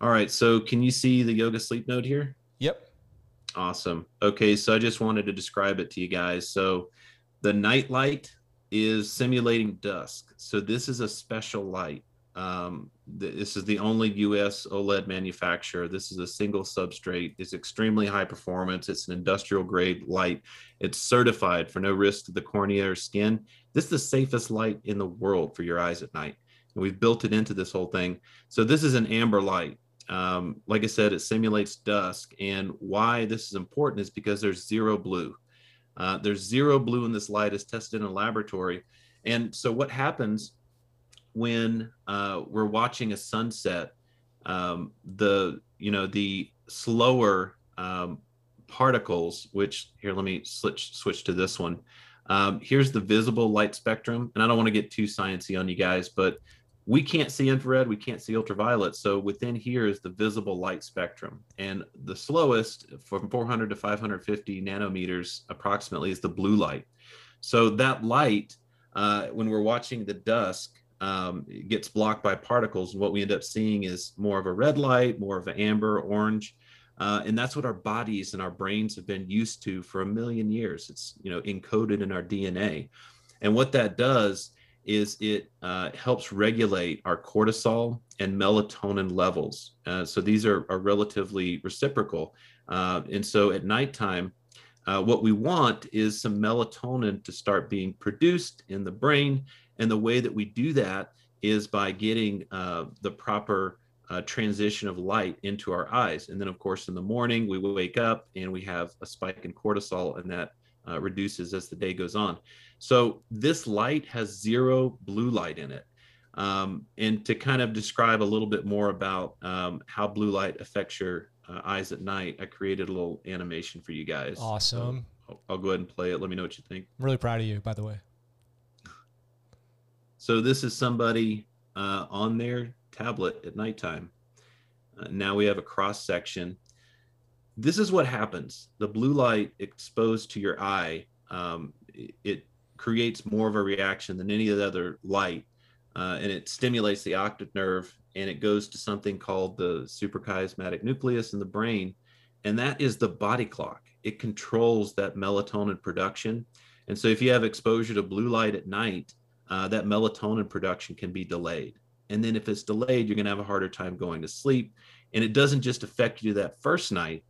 All right, so can you see the yoga sleep node here? Yep. Awesome. Okay, so I just wanted to describe it to you guys. So the night light is simulating dusk. So this is a special light. Um, this is the only US OLED manufacturer. This is a single substrate. It's extremely high performance. It's an industrial grade light. It's certified for no risk to the cornea or skin. This is the safest light in the world for your eyes at night. And we've built it into this whole thing. So this is an amber light. Um, like I said, it simulates dusk. And why this is important is because there's zero blue. Uh, there's zero blue in this light. It's tested in a laboratory. And so what happens when uh, we're watching a sunset, um, the you know the slower um, particles, which here let me switch switch to this one. Um, here's the visible light spectrum, and I don't want to get too sciencey on you guys, but we can't see infrared, we can't see ultraviolet. So within here is the visible light spectrum. And the slowest from 400 to 550 nanometers approximately is the blue light. So that light, uh, when we're watching the dusk, um, gets blocked by particles. And what we end up seeing is more of a red light, more of an amber, orange. Uh, and that's what our bodies and our brains have been used to for a million years. It's you know encoded in our DNA. And what that does is it uh, helps regulate our cortisol and melatonin levels. Uh, so these are, are relatively reciprocal. Uh, and so at nighttime, uh, what we want is some melatonin to start being produced in the brain. And the way that we do that is by getting uh, the proper uh, transition of light into our eyes. And then, of course, in the morning, we wake up and we have a spike in cortisol, and that reduces as the day goes on. So this light has zero blue light in it. Um, and to kind of describe a little bit more about um, how blue light affects your uh, eyes at night, I created a little animation for you guys. Awesome. So I'll, I'll go ahead and play it. Let me know what you think. I'm really proud of you, by the way. So this is somebody uh, on their tablet at nighttime. Uh, now we have a cross section. This is what happens. The blue light exposed to your eye, um, it creates more of a reaction than any of the other light. Uh, and it stimulates the optic nerve and it goes to something called the suprachiasmatic nucleus in the brain. And that is the body clock. It controls that melatonin production. And so if you have exposure to blue light at night, uh, that melatonin production can be delayed. And then if it's delayed, you're going to have a harder time going to sleep. And it doesn't just affect you that first night,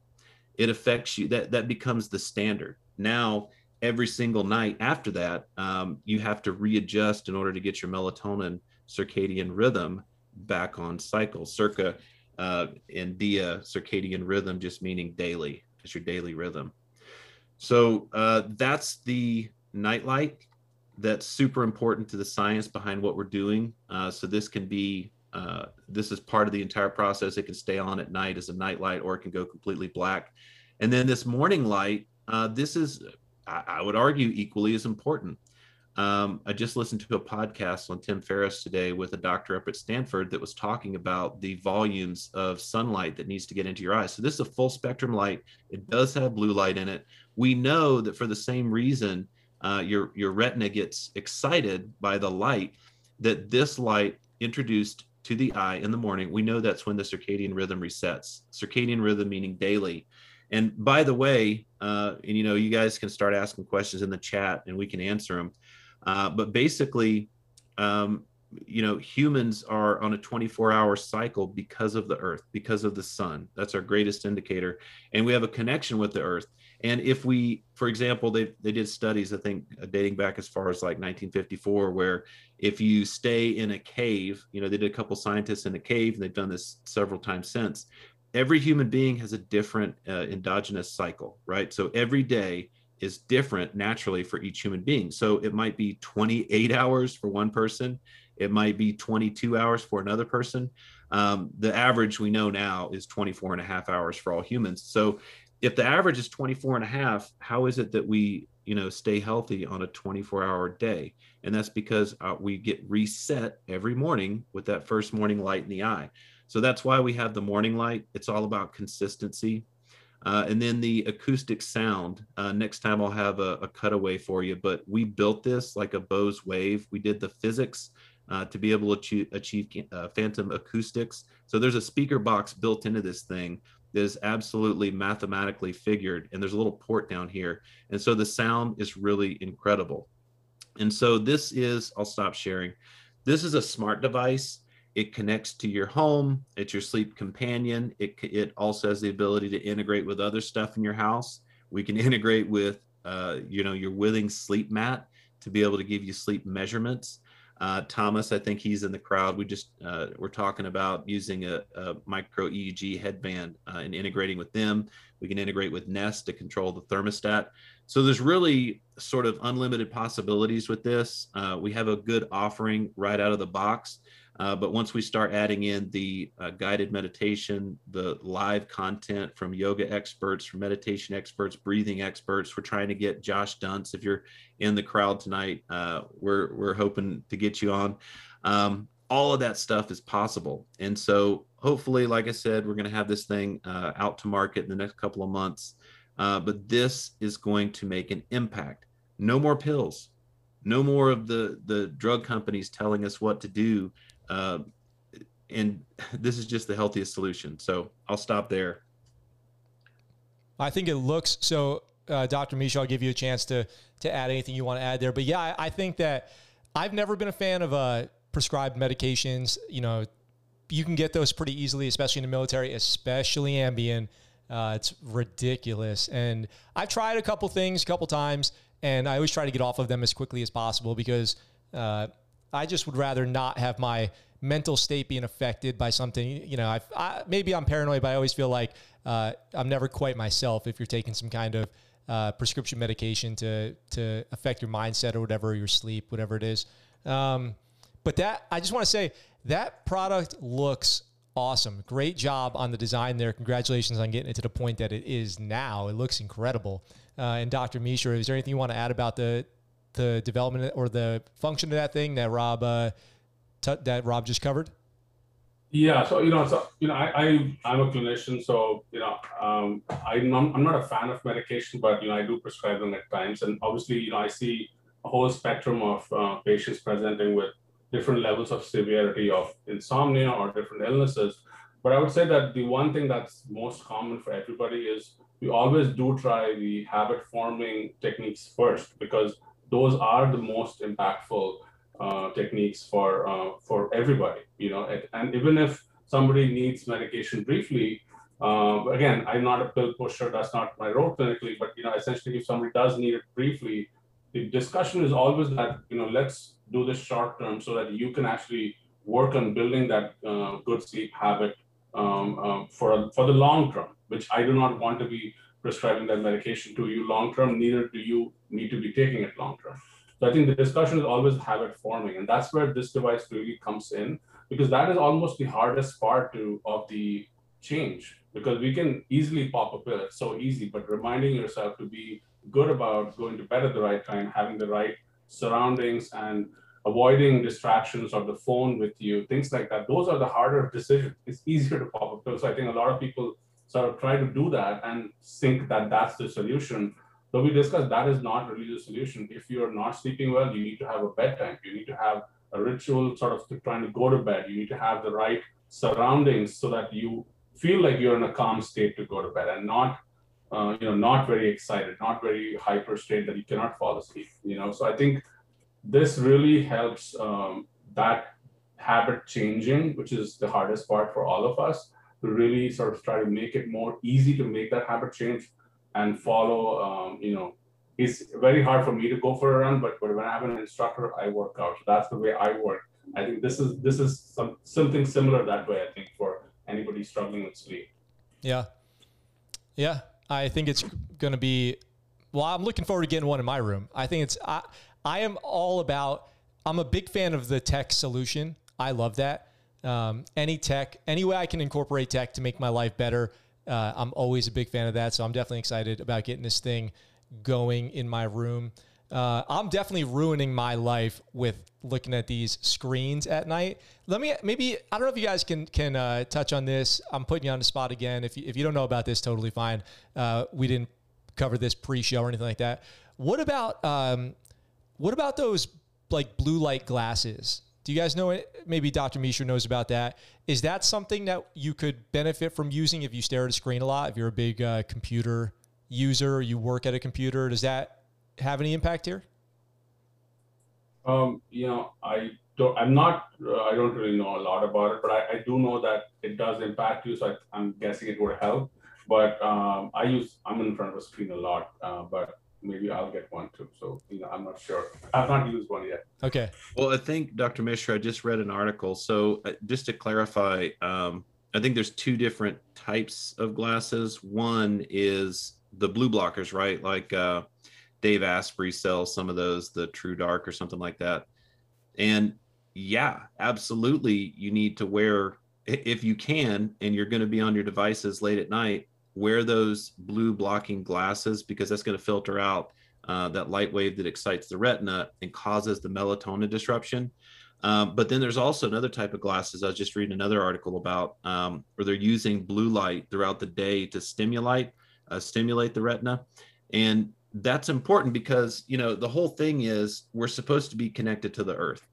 it affects you, that, that becomes the standard. Now, every single night after that, um, you have to readjust in order to get your melatonin circadian rhythm back on cycle. Circa uh, and dia circadian rhythm just meaning daily. It's your daily rhythm. So uh, that's the nightlight. That's super important to the science behind what we're doing. Uh, so this can be uh, this is part of the entire process. It can stay on at night as a night light, or it can go completely black. And then this morning light, uh, this is I, I would argue equally as important. Um, I just listened to a podcast on Tim Ferriss today with a doctor up at Stanford that was talking about the volumes of sunlight that needs to get into your eyes. So this is a full spectrum light. It does have blue light in it. We know that for the same reason uh, your your retina gets excited by the light, that this light introduced to the eye in the morning, we know that's when the circadian rhythm resets. Circadian rhythm meaning daily. And by the way, uh, and you know, you guys can start asking questions in the chat and we can answer them. Uh, but basically, um, you know, humans are on a 24 hour cycle because of the earth, because of the sun. That's our greatest indicator. And we have a connection with the earth. And if we, for example, they, they did studies, I think, uh, dating back as far as like 1954, where if you stay in a cave, you know, they did a couple scientists in a cave, and they've done this several times since every human being has a different uh, endogenous cycle, right? So every day is different naturally for each human being. So it might be 28 hours for one person, it might be 22 hours for another person. Um, the average we know now is 24 and a half hours for all humans. So if the average is 24 and a half, how is it that we, you know, stay healthy on a 24 hour day? And that's because uh, we get reset every morning with that first morning light in the eye. So that's why we have the morning light. It's all about consistency. Uh, and then the acoustic sound. Uh, next time I'll have a, a, cutaway for you, but we built this like a Bose wave. We did the physics uh, to be able to achieve, achieve uh, phantom acoustics. So there's a speaker box built into this thing is absolutely mathematically figured, and there's a little port down here. And so the sound is really incredible. And so this is, I'll stop sharing. This is a smart device. It connects to your home. It's your sleep companion. It, it also has the ability to integrate with other stuff in your house. We can integrate with, uh, you know, your Withings sleep mat to be able to give you sleep measurements. Uh, Thomas, I think he's in the crowd. We just uh, we're talking about using a, a micro EEG headband uh, and integrating with them. We can integrate with Nest to control the thermostat. So there's really sort of unlimited possibilities with this. Uh, we have a good offering right out of the box. Uh, but once we start adding in the uh, guided meditation, the live content from yoga experts, from meditation experts, breathing experts, we're trying to get Josh Dunce. If you're in the crowd tonight, uh, we're we're hoping to get you on. Um, all of that stuff is possible, and so hopefully, like I said, we're going to have this thing uh, out to market in the next couple of months. Uh, but this is going to make an impact. No more pills. No more of the the drug companies telling us what to do uh, and this is just the healthiest solution. So I'll stop there. I think it looks so. Uh, Dr. Mishra, I'll give you a chance to to add anything you want to add there. But yeah, I, I think that I've never been a fan of uh, prescribed medications. You know, you can get those pretty easily, especially in the military, especially Ambien. Uh, it's ridiculous. And I've tried a couple things a couple times, and I always try to get off of them as quickly as possible because uh, I just would rather not have my mental state being affected by something. You know, I, maybe I'm paranoid, but I always feel like uh, I'm never quite myself if you're taking some kind of uh, prescription medication to to affect your mindset or whatever, your sleep, whatever it is. Um, but that I just want to say that product looks awesome. Great job on the design there. Congratulations on getting it to the point that it is now. It looks incredible. Uh, and Dr. Mishra, is there anything you want to add about the the development or the function of that thing that Rob uh, t- that Rob just covered? Yeah, so you know, so you know, I, I I'm a clinician, so you know, um, I'm not, I'm not a fan of medication, but you know, I do prescribe them at times, and obviously, you know, I see a whole spectrum of uh, patients presenting with different levels of severity of insomnia or different illnesses. But I would say that the one thing that's most common for everybody is we always do try the habit forming techniques first because those are the most impactful uh, techniques for uh, for everybody. You know, and even if somebody needs medication briefly, uh, again, I'm not a pill pusher. That's not my role clinically. But you know, essentially, if somebody does need it briefly, the discussion is always that you know, let's do this short term so that you can actually work on building that uh, good sleep habit um, um, for for the long term. Which I do not want to be prescribing that medication to you long term. Neither do you need to be taking it long term. So I think the discussion is always habit forming, and that's where this device really comes in because that is almost the hardest part to of the change because we can easily pop a pill. It's so easy, but reminding yourself to be good about going to bed at the right time, having the right surroundings, and avoiding distractions or the phone with you, things like that. Those are the harder decisions. It's easier to pop pill. So I think a lot of people sort of try to do that and think that that's the solution so we discussed that is not really the solution. If you're not sleeping well, you need to have a bedtime. You need to have a ritual sort of trying to go to bed. You need to have the right surroundings so that you feel like you're in a calm state to go to bed and not, uh, you know, not very excited, not very hyper state that you cannot fall asleep. You know, so I think this really helps um, that habit changing, which is the hardest part for all of us, to really sort of try to make it more easy to make that habit change and follow, um, you know, it's very hard for me to go for a run, but, but when I have an instructor, I work out. So that's the way I work. I think this is this is some, something similar that way. I think for anybody struggling with sleep. Yeah. Yeah. I think it's going to be, well, I'm looking forward to getting one in my room. I think it's, I, I am all about, I'm a big fan of the tech solution. I love that. Um, any tech, any way I can incorporate tech to make my life better. Uh, I'm always a big fan of that. So I'm definitely excited about getting this thing going in my room. Uh, I'm definitely ruining my life with looking at these screens at night. Let me maybe I don't know if you guys can can uh, touch on this. I'm putting you on the spot again. If you, if you don't know about this, totally fine. Uh, we didn't cover this pre-show or anything like that. What about um, what about those like blue light glasses? Do you guys know it? Maybe Dr. Mishra knows about that. Is that something that you could benefit from using if you stare at a screen a lot? If you're a big uh, computer user, you work at a computer, does that have any impact here? Um, you know, I don't. I'm not. Uh, I don't really know a lot about it, but I, I do know that it does impact you. So I, am guessing it would help. But um, I use. I'm in front of a screen a lot, uh, but maybe I'll get one too. So you know, I'm not sure. I've not used one yet. Okay. Well, I think Dr. Mishra, I just read an article. So uh, just to clarify, um, I think there's two different types of glasses. One is the blue blockers, right? Like uh, Dave Asprey sells some of those, the True Dark or something like that. And yeah, absolutely, you need to wear if you can, and you're going to be on your devices late at night. Wear those blue blocking glasses because that's going to filter out uh, that light wave that excites the retina and causes the melatonin disruption. Um, but then there's also another type of glasses. I was just reading another article about um, where they're using blue light throughout the day to stimulate uh, stimulate the retina, and that's important because you know the whole thing is we're supposed to be connected to the earth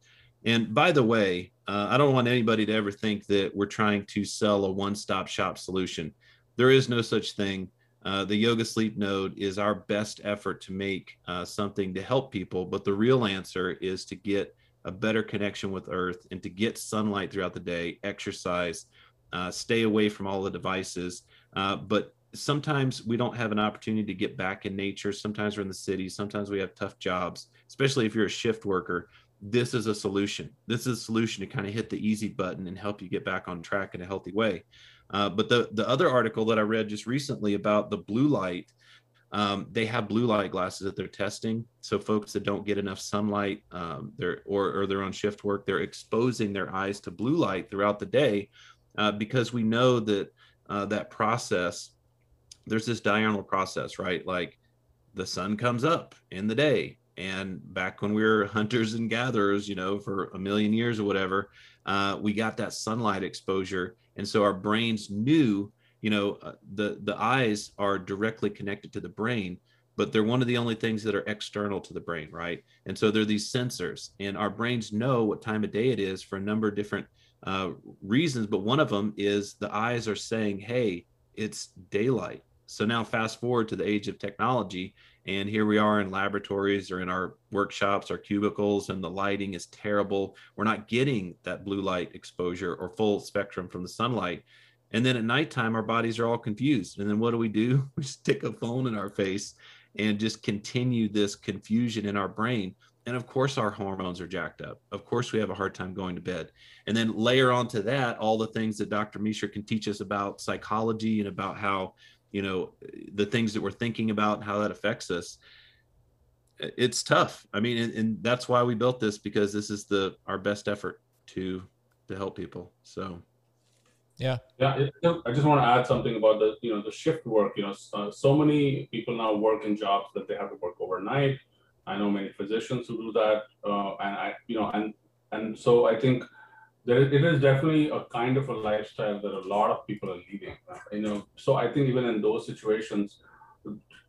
and by the way uh, i don't want anybody to ever think that we're trying to sell a one-stop shop solution there is no such thing uh, the yoga sleep node is our best effort to make uh, something to help people but the real answer is to get a better connection with earth and to get sunlight throughout the day exercise uh, stay away from all the devices uh, but sometimes we don't have an opportunity to get back in nature. Sometimes we're in the city. Sometimes we have tough jobs, especially if you're a shift worker. This is a solution. This is a solution to kind of hit the easy button and help you get back on track in a healthy way. Uh, but the the other article that I read just recently about the blue light, um, they have blue light glasses that they're testing. So folks that don't get enough sunlight, um, they're or or they're on shift work, they're exposing their eyes to blue light throughout the day, uh, because we know that uh, that process there's this diurnal process, right? Like the sun comes up in the day. And back when we were hunters and gatherers, you know, for a million years or whatever, uh, we got that sunlight exposure. And so our brains knew, you know, uh, the, the eyes are directly connected to the brain, but they're one of the only things that are external to the brain, right? And so they're these sensors, and our brains know what time of day it is for a number of different uh, reasons. But one of them is the eyes are saying, hey, it's daylight so now fast forward to the age of technology and here we are in laboratories or in our workshops our cubicles and the lighting is terrible. We're not getting that blue light exposure or full spectrum from the sunlight. And then at nighttime our bodies are all confused. And then what do we do? We stick a phone in our face and just continue this confusion in our brain. And of course our hormones are jacked up. Of course we have a hard time going to bed. And then layer onto that all the things that dr mishra can teach us about psychology and about how you know the things that we're thinking about and how that affects us it's tough. I mean and, and, that's why we built this because this is the our best effort to to help people so. Yeah. Yeah it, i just want to add something about the you know the shift work you know uh, so many people now work in jobs that they have to work overnight. I know many physicians who do that uh, and i you know and and so i think there it is definitely a kind of a lifestyle that a lot of people are leading. You know, so I think even in those situations,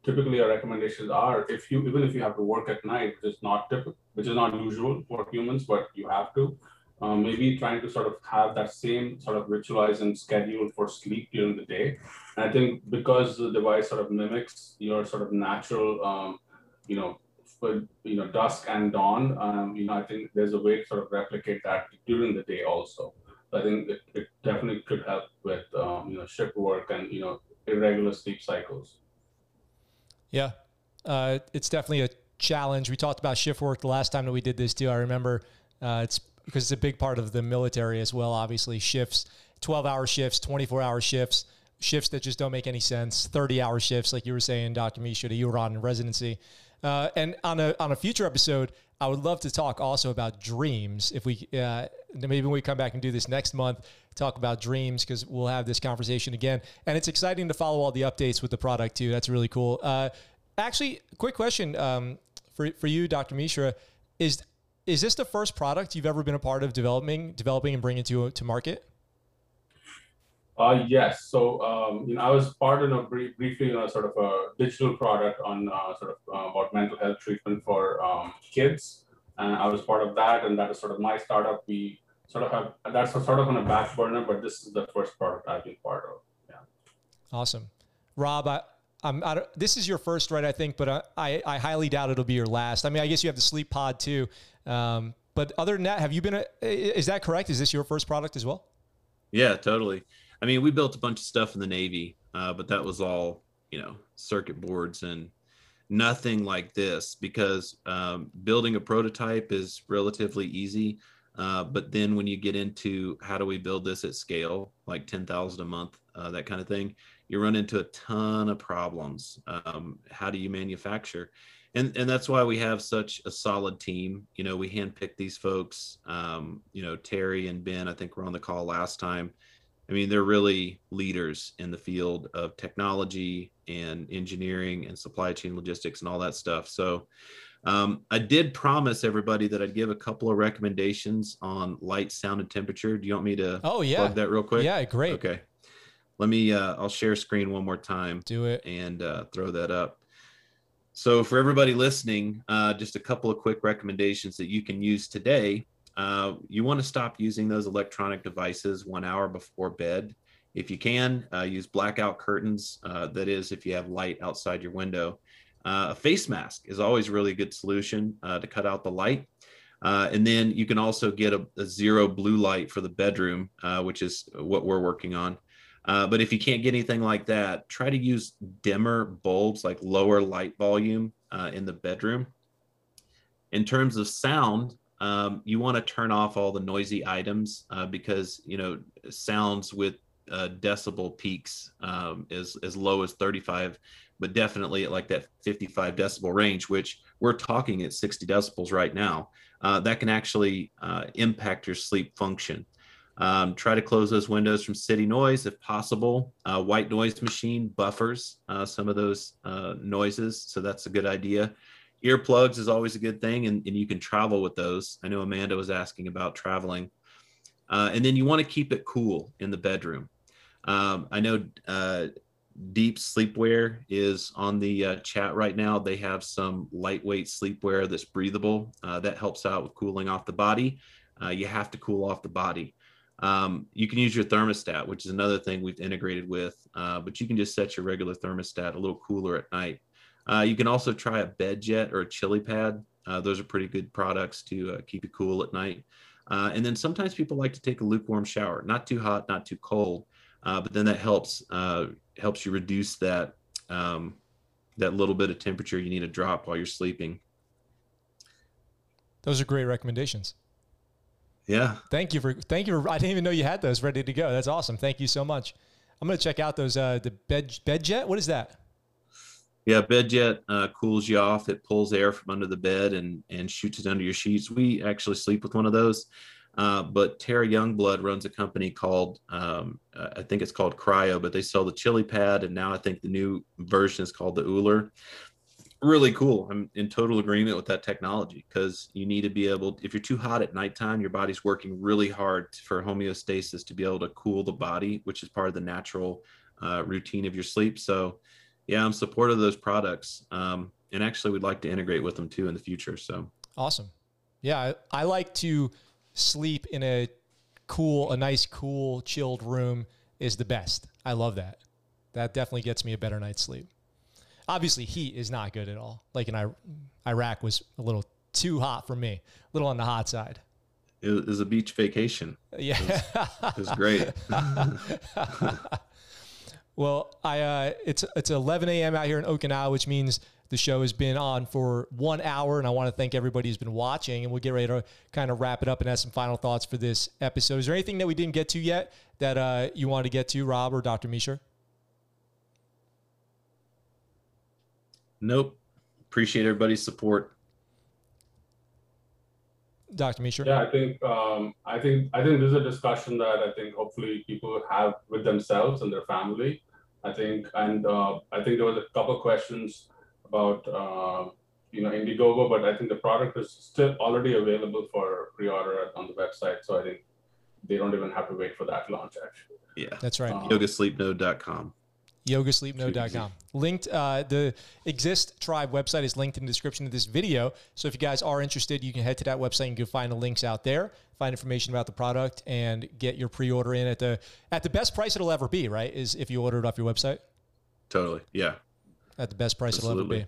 typically our recommendations are if you even if you have to work at night, which is not typical, which is not usual for humans, but you have to. Um, maybe trying to sort of have that same sort of ritualize and schedule for sleep during the day. And I think because the device sort of mimics your sort of natural, um, you know, for you know dusk and dawn, um, you know, I think there's a way to sort of replicate that during the day also. So I think it, it definitely could help with um, you know shift work and you know irregular sleep cycles. Yeah, uh, it's definitely a challenge. We talked about shift work the last time that we did this too. I remember uh, it's because it's a big part of the military as well. Obviously, shifts, twelve hour shifts, twenty four hour shifts. shifts that just don't make any sense, 30 hour shifts, like you were saying, Dr. Mishra, you were on in residency. Uh, and on a, on a future episode, I would love to talk also about dreams. If we, uh, maybe when we come back and do this next month, talk about dreams because we'll have this conversation again. And it's exciting to follow all the updates with the product too. That's really cool. Uh, actually, quick question um, for, for you, Dr. Mishra, is, is this the first product you've ever been a part of developing, developing and bringing to, to market? Uh, yes. So, um, you know, I was part of a brief, briefly, you know, sort of a digital product on uh, sort of uh, about mental health treatment for um, kids. And I was part of that. And that is sort of my startup. We sort of have, that's sort of on a back burner, but this is the first product I've been part of. Yeah. Awesome. Rob, I, I'm, I this is your first, right? I think, but I, I highly doubt it'll be your last. I mean, I guess you have the sleep pod too. Um, but other than that, have you been, a, is that correct? Is this your first product as well? Yeah, totally. I mean, we built a bunch of stuff in the Navy, uh, but that was all, you know, circuit boards and nothing like this because um, building a prototype is relatively easy. Uh, but then when you get into how do we build this at scale, like 10,000 a month, uh, that kind of thing, you run into a ton of problems. Um, how do you manufacture? And, and that's why we have such a solid team. You know, we handpicked these folks. Um, you know, Terry and Ben, I think were on the call last time. I mean, they're really leaders in the field of technology and engineering and supply chain logistics and all that stuff. So, um, I did promise everybody that I'd give a couple of recommendations on light, sound, and temperature. Do you want me to? Oh yeah, plug that real quick. Yeah, great. Okay, let me. Uh, I'll share screen one more time. Do it and uh, throw that up. So for everybody listening, uh, just a couple of quick recommendations that you can use today uh, you want to stop using those electronic devices one hour before bed. If you can, uh, use blackout curtains. Uh, that is, if you have light outside your window. Uh, a face mask is always a really good solution uh, to cut out the light. and then you can also get a, a zero blue light for the bedroom, which is what we're working on. but if you can't get anything like that, try to use dimmer bulbs, like lower light volume in the bedroom. In terms of sound, um, you want to turn off all the noisy items uh, because you know sounds with uh, decibel peaks um, as as low as 35 but definitely at like that 55 decibel range which we're talking at 60 decibels right now uh, that can actually uh, impact your sleep function. Um, try to close those windows from city noise if possible uh, white noise machine buffers uh, some of those noises so that's a good idea earplugs is always a good thing and, and you can travel with those. I know amanda was asking about traveling. Uh, and then you want to keep it cool in the bedroom. Um, i know uh, deep sleepwear is on the uh, chat right now. They have some lightweight sleepwear that's breathable uh, that helps out with cooling off the body. Uh, you have to cool off the body. Um, you can use your thermostat which is another thing we've integrated with uh, but you can just set your regular thermostat a little cooler at night uh, you can also try a bed jet or a chili pad. Uh, those are pretty good products to uh, keep you cool at night. Uh, and then sometimes people like to take a lukewarm shower, not too hot, not too cold, uh, but then that helps uh, helps you reduce that um, that little bit of temperature you need to drop while you're sleeping. Those are great recommendations. Yeah. Thank you for thank you for I didn't even know you had those ready to go. That's awesome. Thank you so much. I'm gonna check out those uh, the bed bed jet. What is that? Yeah, bed jet uh, cools you off. It pulls air from under the bed and and shoots it under your sheets. We actually sleep with one of those. Uh, but Tara Youngblood runs a company called um, I think it's called Kryo, but they sell the Chili Pad, and now I think the new version is called the Ooler. Really cool. I'm in total agreement with that technology because you need to be able. If you're too hot at nighttime, your body's working really hard for homeostasis to be able to cool the body, which is part of the natural uh, routine of your sleep. So yeah, I'm supportive of those products. Um, and actually we'd like to integrate with them too in the future. So awesome. Yeah. I, I like to sleep in a cool, a nice, cool, chilled room is the best. I love that. That definitely gets me a better night's sleep. Obviously, heat is not good at all. Like in Iraq was a little too hot for me, a little on the hot side. It was a beach vacation. Yeah, it was, it was great. Well, I uh, it's it's 11 a.m. out here in Okinawa, which means the show has been on for one hour, and I want to thank everybody who's been watching. And we'll get ready to kind of wrap it up and have some final thoughts for this episode. Is there anything that we didn't get to yet that uh, you wanted to get to, Rob or Dr. Mishra? Nope. Appreciate everybody's support. Dr. Mishra? Yeah, I think um, I think I think this is a discussion that I think hopefully people have with themselves and their family. I think, and uh, I think there was a couple questions about uh, you know Indiegogo, but I think the product is still already available for pre-order on the website. So I think they don't even have to wait for that launch. Actually, Yeah. That's right. Uh, Yogasleepnode.com. yogasleepnode.com. Linked, uh, the Exist Tribe website is linked in the description of this video. So if you guys are interested, you can head to that website and you can find the links out there, find information about the product, and get your pre-order in at the at the best price it'll ever be. Right? Is if you order it off your website Totally. Yeah. at the best price it'll ever be.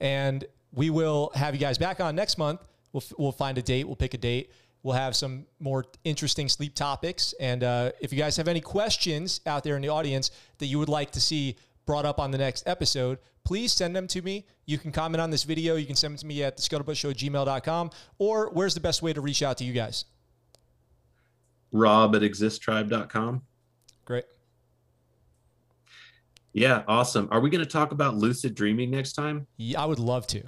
And we will have you guys back on next month. We'll, f- we'll find a date. We'll pick a date. We'll have some more interesting sleep topics. And uh, if you guys have any questions out there in the audience that you would like to see brought up on the next episode, please send them to me. You can comment on this video. You can send them to me at the scuttlebuttshow at gmail.com. Or where's the best way to reach out to you guys? Rob at existtribe.com. Great. Yeah. Awesome. Are we going to talk about lucid dreaming next time? Yeah, I would love to.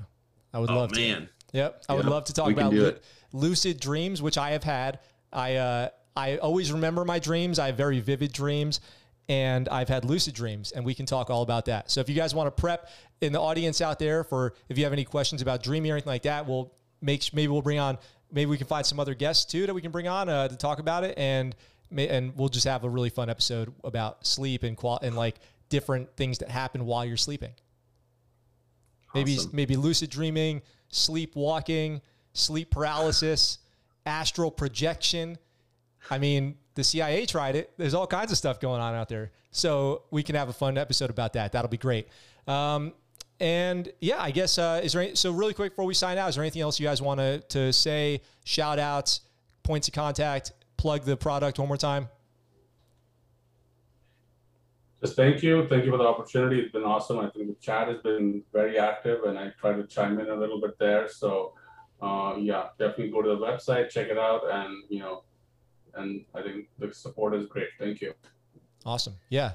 I would Oh, love to. man. Yep, I would love to talk about lu- lucid dreams, which I have had. I uh, I always remember my dreams. I have very vivid dreams, and I've had lucid dreams, and we can talk all about that. So if you guys want to prep in the audience out there for if you have any questions about dreaming or anything like that, we'll make maybe we'll bring on maybe we can find some other guests too that we can bring on uh, to talk about it, and and we'll just have a really fun episode about sleep and qual and like different things that happen while you're sleeping maybe maybe lucid dreaming, sleepwalking, sleep paralysis, astral projection. I mean, the CIA tried it. There's all kinds of stuff going on out there. So we can have a fun episode about that. That'll be great. Um, and yeah, I guess uh, is there any, so really quick before we sign out? Is there anything else you guys want to to say? Shout outs, points of contact, plug the product one more time. Just thank you, thank you for the opportunity. It's been awesome. I think the chat has been very active, and I try to chime in a little bit there. So uh, yeah, definitely go to the website, check it out, and you know, and I think the support is great. Thank you. Awesome. Yeah.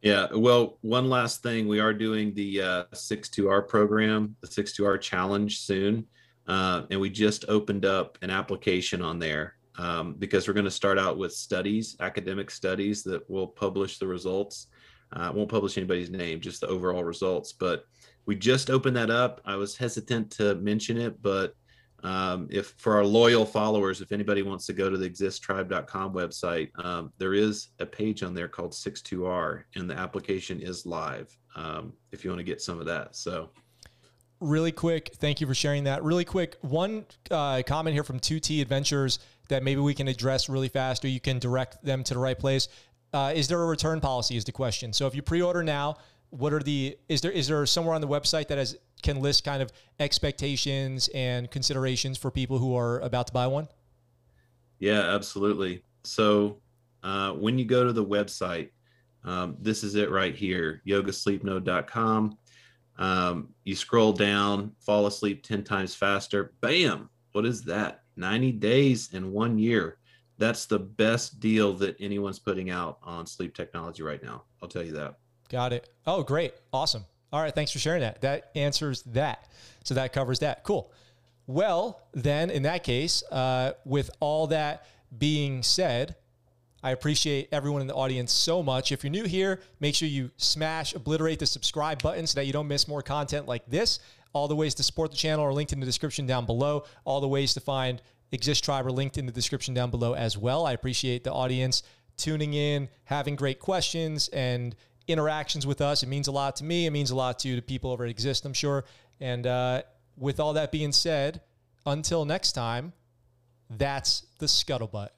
Yeah. Well, one last thing. We are doing the uh, 62R program, the 62R challenge soon. Uh, and we just opened up an application on there um, because we're going to start out with studies, academic studies that will publish the results. Uh, won't publish anybody's name, just the overall results. But we just opened that up. I was hesitant to mention it, but um, if for our loyal followers, if anybody wants to go to the existtribe.com website, um, there is a page on there called 62R, and the application is live. Um, if you want to get some of that, so really quick thank you for sharing that really quick one uh, comment here from 2t adventures that maybe we can address really fast or you can direct them to the right place uh, is there a return policy is the question so if you pre-order now what are the is there is there somewhere on the website that has can list kind of expectations and considerations for people who are about to buy one yeah, absolutely. So uh, when you go to the website, um, this is it right here, yogasleepnode.com. Um, you scroll down, fall asleep 10 times faster. Bam! What is that? 90 days in one year. That's the best deal that anyone's putting out on sleep technology right now. I'll tell you that. Got it. Oh, great. Awesome. All right. Thanks for sharing that. That answers that. So that covers that. Cool. Well, then in that case, uh, with all that being said, I appreciate everyone in the audience so much. If you're new here, make sure you smash, obliterate the subscribe button so that you don't miss more content like this. All the ways to support the channel are linked in the description down below. All the ways to find Exist Tribe are linked in the description down below as well. I appreciate the audience tuning in, having great questions, and interactions with us. It means a lot to me. It means a lot to the people over at Exist, I'm sure. And uh, with all that being said, until next time, that's the scuttlebutt.